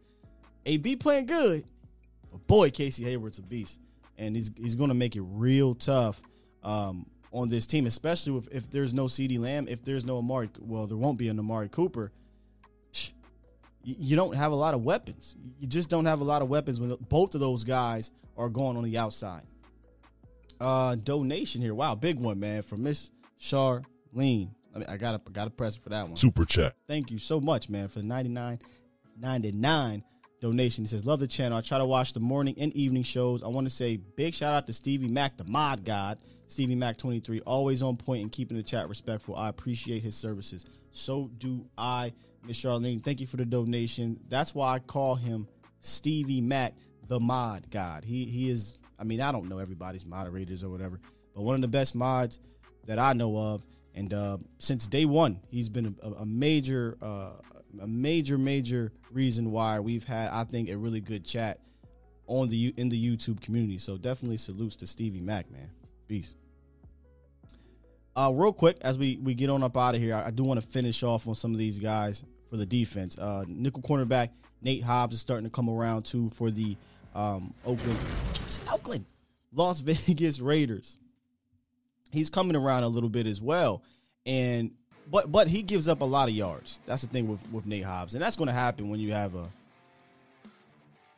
AB playing good, but boy, Casey Hayward's a beast, and he's he's going to make it real tough um, on this team, especially if there's no CeeDee Lamb, if there's no Amari. Well, there won't be an Amari Cooper. You you don't have a lot of weapons. You just don't have a lot of weapons when both of those guys are going on the outside. Uh, donation here. Wow, big one, man, from Miss Charlene. I mean, I gotta gotta press for that one. Super chat. Thank you so much, man, for the 99 99 donation. It says, Love the channel. I try to watch the morning and evening shows. I want to say big shout out to Stevie Mac, the mod god. Stevie Mac 23, always on point and keeping the chat respectful. I appreciate his services. So do I, Miss Charlene. Thank you for the donation. That's why I call him Stevie Mac, the mod god. He he is, I mean, I don't know everybody's moderators or whatever, but one of the best mods that I know of. And uh, since day one, he's been a, a major, uh, a major, major reason why we've had, I think, a really good chat on the in the YouTube community. So definitely salutes to Stevie Mac, man. Peace. Uh, real quick, as we we get on up out of here, I, I do want to finish off on some of these guys for the defense. Uh, nickel cornerback Nate Hobbs is starting to come around too for the um, Oakland, Oakland, Las [laughs] Vegas Raiders he's coming around a little bit as well. And but but he gives up a lot of yards. That's the thing with with Nate Hobbs, and that's going to happen when you have a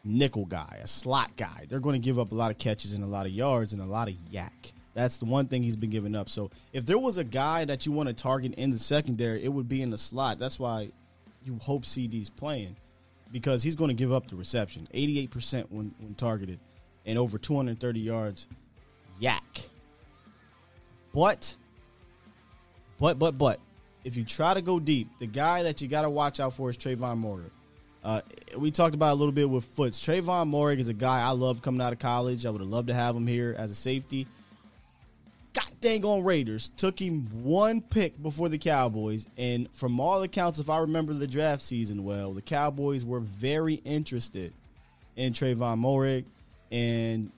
nickel guy, a slot guy. They're going to give up a lot of catches and a lot of yards and a lot of YAC. That's the one thing he's been giving up. So if there was a guy that you want to target in the secondary, it would be in the slot. That's why you hope CeeDee's playing because he's going to give up the reception. 88% when, when targeted and over 230 yards. YAC. But, but, but, but, if you try to go deep, the guy that you got to watch out for is Trevon Moehrig. Uh, we talked about a little bit with Foots. Trevon Moehrig is a guy I love coming out of college. I would have loved to have him here as a safety. God dang on Raiders took him one pick before the Cowboys, and from all accounts, if I remember the draft season well, the Cowboys were very interested in Trevon Moehrig, and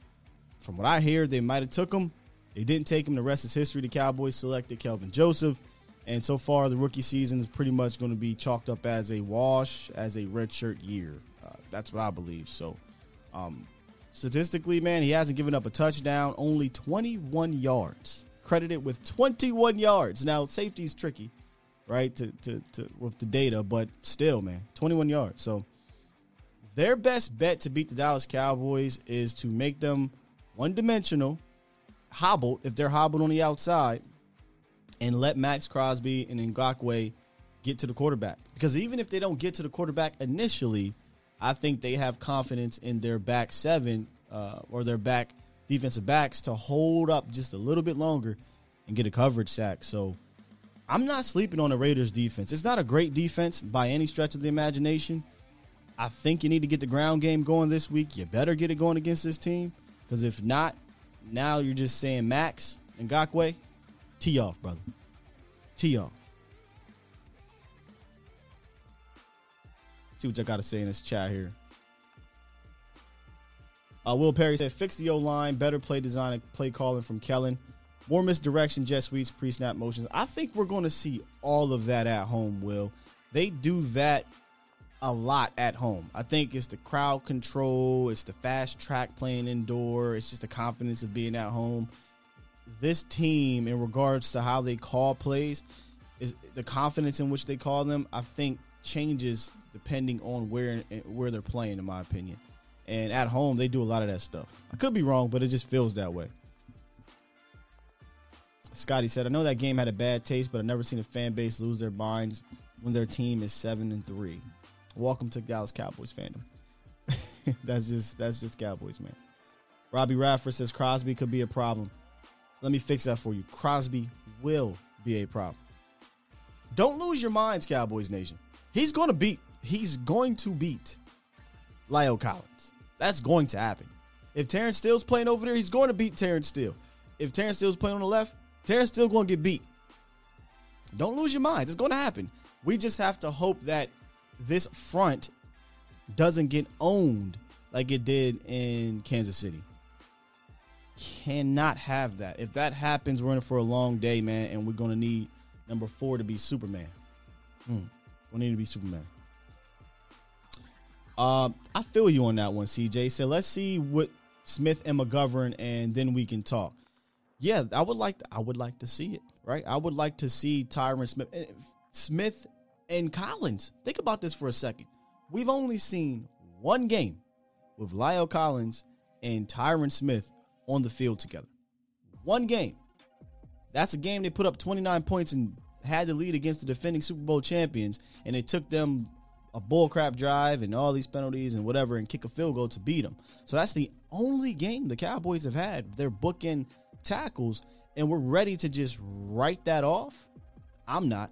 from what I hear, they might have took him. They didn't take him. The rest is history. The Cowboys selected Kelvin Joseph. And so far, the rookie season is pretty much going to be chalked up as a wash, as a redshirt year. Uh, that's what I believe. So, um, statistically, man, he hasn't given up a touchdown, only 21 yards. Credited with 21 yards. Now, safety is tricky, right, to, to, to, with the data, but still, man, 21 yards. So, their best bet to beat the Dallas Cowboys is to make them one dimensional, hobbled if they're hobbled on the outside, and let Maxx Crosby and Ngakoue get to the quarterback. Because even if they don't get to the quarterback initially, I think they have confidence in their back seven uh, or their back defensive backs to hold up just a little bit longer and get a coverage sack. So I'm not sleeping on the Raiders defense. It's not a great defense by any stretch of the imagination. I think you need to get the ground game going this week. You better get it going against this team because if not, now you're just saying Maxx and Ngakoue, tee off, brother. Tee off. See what y'all got to say in this chat here. Uh, Will Perry said, fix the O line, better play design, and play calling from Kellen. More misdirection, jet sweeps, pre snap motions. I think we're going to see all of that at home, Will. They do that a lot at home. I think it's the crowd control, it's the fast track playing indoor, it's just the confidence of being at home. This team, in regards to how they call plays, is the confidence in which they call them. I think changes depending on where where they're playing, in my opinion. And at home, they do a lot of that stuff. I could be wrong, but it just feels that way. Scotty said, "I know that game had a bad taste, but I've never seen a fan base lose their minds when their team is seven and three. Welcome to Dallas Cowboys fandom. [laughs] that's just that's just Cowboys, man. Robbie Radford says Crosby could be a problem. Let me fix that for you. Crosby will be a problem. Don't lose your minds, Cowboys Nation. He's going to beat. He's going to beat La'el Collins. That's going to happen. If Terence Steele's playing over there, he's going to beat Terence Steele. If Terence Steele's playing on the left, Terence Steele going to get beat. Don't lose your minds. It's going to happen. We just have to hope that this front doesn't get owned like it did in Kansas City. Cannot have that. If that happens, we're in for a long day, man, and we're to need number four to be Superman. Hmm. We need to be Superman. Um, I feel you on that one, CJ. So let's see what Smith and McGovern, and then we can talk. Yeah, I would like to, I would like to see it. Right, I would like to see Tyron Smith, Smith and Collins. Think about this for a second. We've only seen one game with La'el Collins and Tyron Smith on the field together. One game. That's a game they put up 29 points and had the lead against the defending Super Bowl champions, and it took them a bullcrap drive and all these penalties and whatever and kick a field goal to beat them. So that's the only game the Cowboys have had. They're booking tackles, and we're ready to just write that off. I'm not.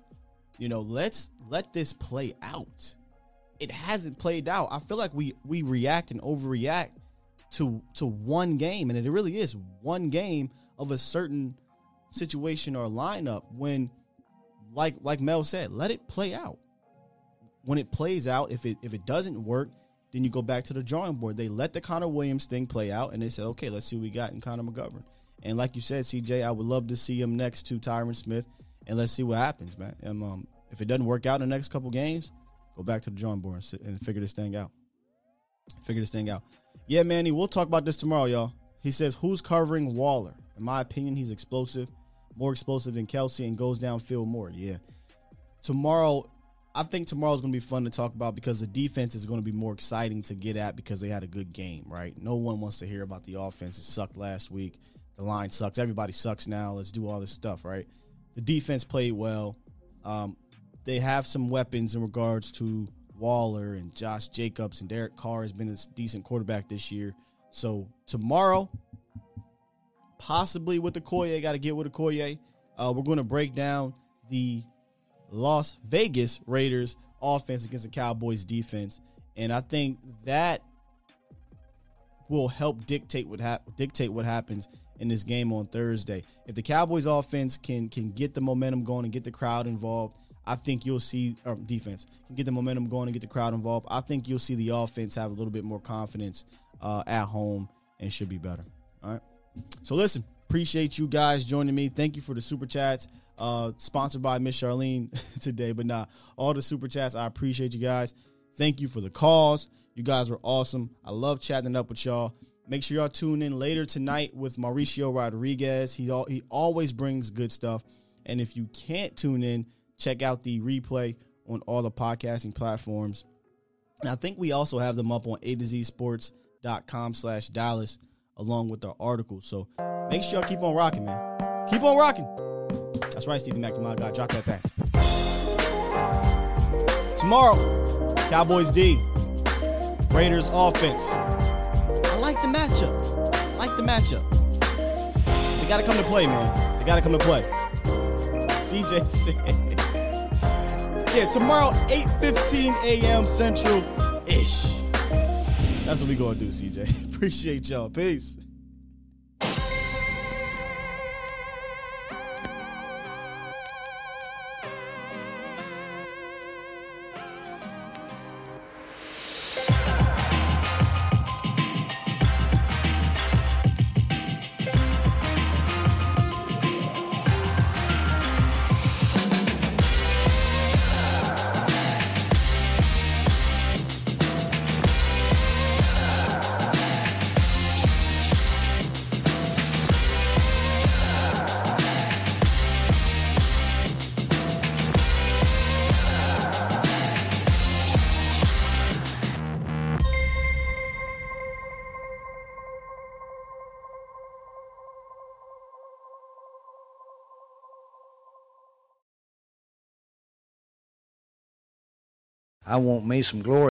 You know, let's let this play out. It hasn't played out. I feel like we we react and overreact to to one game, and it really is one game of a certain situation or lineup when like like Mel said, let it play out. When it plays out, if it if it doesn't work, then you go back to the drawing board. They let the Connor Williams thing play out, and they said, okay, let's see what we got in Connor McGovern. And like you said, CJ, I would love to see him next to Tyron Smith, and let's see what happens, man. And um, if it doesn't work out in the next couple games, go back to the drawing board and, sit, and figure this thing out. Figure this thing out. Yeah, Manny, we'll talk about this tomorrow, y'all. He says, who's covering Waller? In my opinion, he's explosive, more explosive than Kelce, and goes downfield more. Yeah. Tomorrow, I think tomorrow's going to be fun to talk about because the defense is going to be more exciting to get at because they had a good game, right? No one wants to hear about the offense. It sucked last week. the line sucks. Everybody sucks now. Let's do all this stuff, right? The defense played well. Um, they have some weapons in regards to Waller and Josh Jacobs and Derek Carr has been a decent quarterback this year. So tomorrow, possibly with the Koye, got to get with the Koye. Uh, we're going to break down the Las Vegas Raiders offense against the Cowboys defense, and I think that will help dictate what hap- dictate what happens in this game on Thursday. If the Cowboys offense can can get the momentum going and get the crowd involved, I think you'll see or defense can get the momentum going and get the crowd involved. I think you'll see the offense have a little bit more confidence uh, at home and should be better. All right. So listen, appreciate you guys joining me. Thank you for the super chats. Uh, sponsored by Miss Charlene [laughs] today, but not nah, all the super chats. I appreciate you guys. Thank you for the calls. You guys were awesome. I love chatting up with y'all. Make sure y'all tune in later tonight with Mauricio Rodriguez. He all, he always brings good stuff. And if you can't tune in, check out the replay on all the podcasting platforms. And I think we also have them up on A to Z Sports.com slash Dallas along with our articles. So make sure y'all keep on rocking, man. Keep on rocking. That's right, Stevie McNamara. God, drop that thing. Tomorrow, Cowboys D, Raiders offense. I like the matchup. I like the matchup. They got to come to play, man. They got to come to play. CJ said, yeah, tomorrow, 8.15 a.m. Central-ish. That's what we to do, CJ. [laughs] Appreciate y'all. Peace. I want me some glory.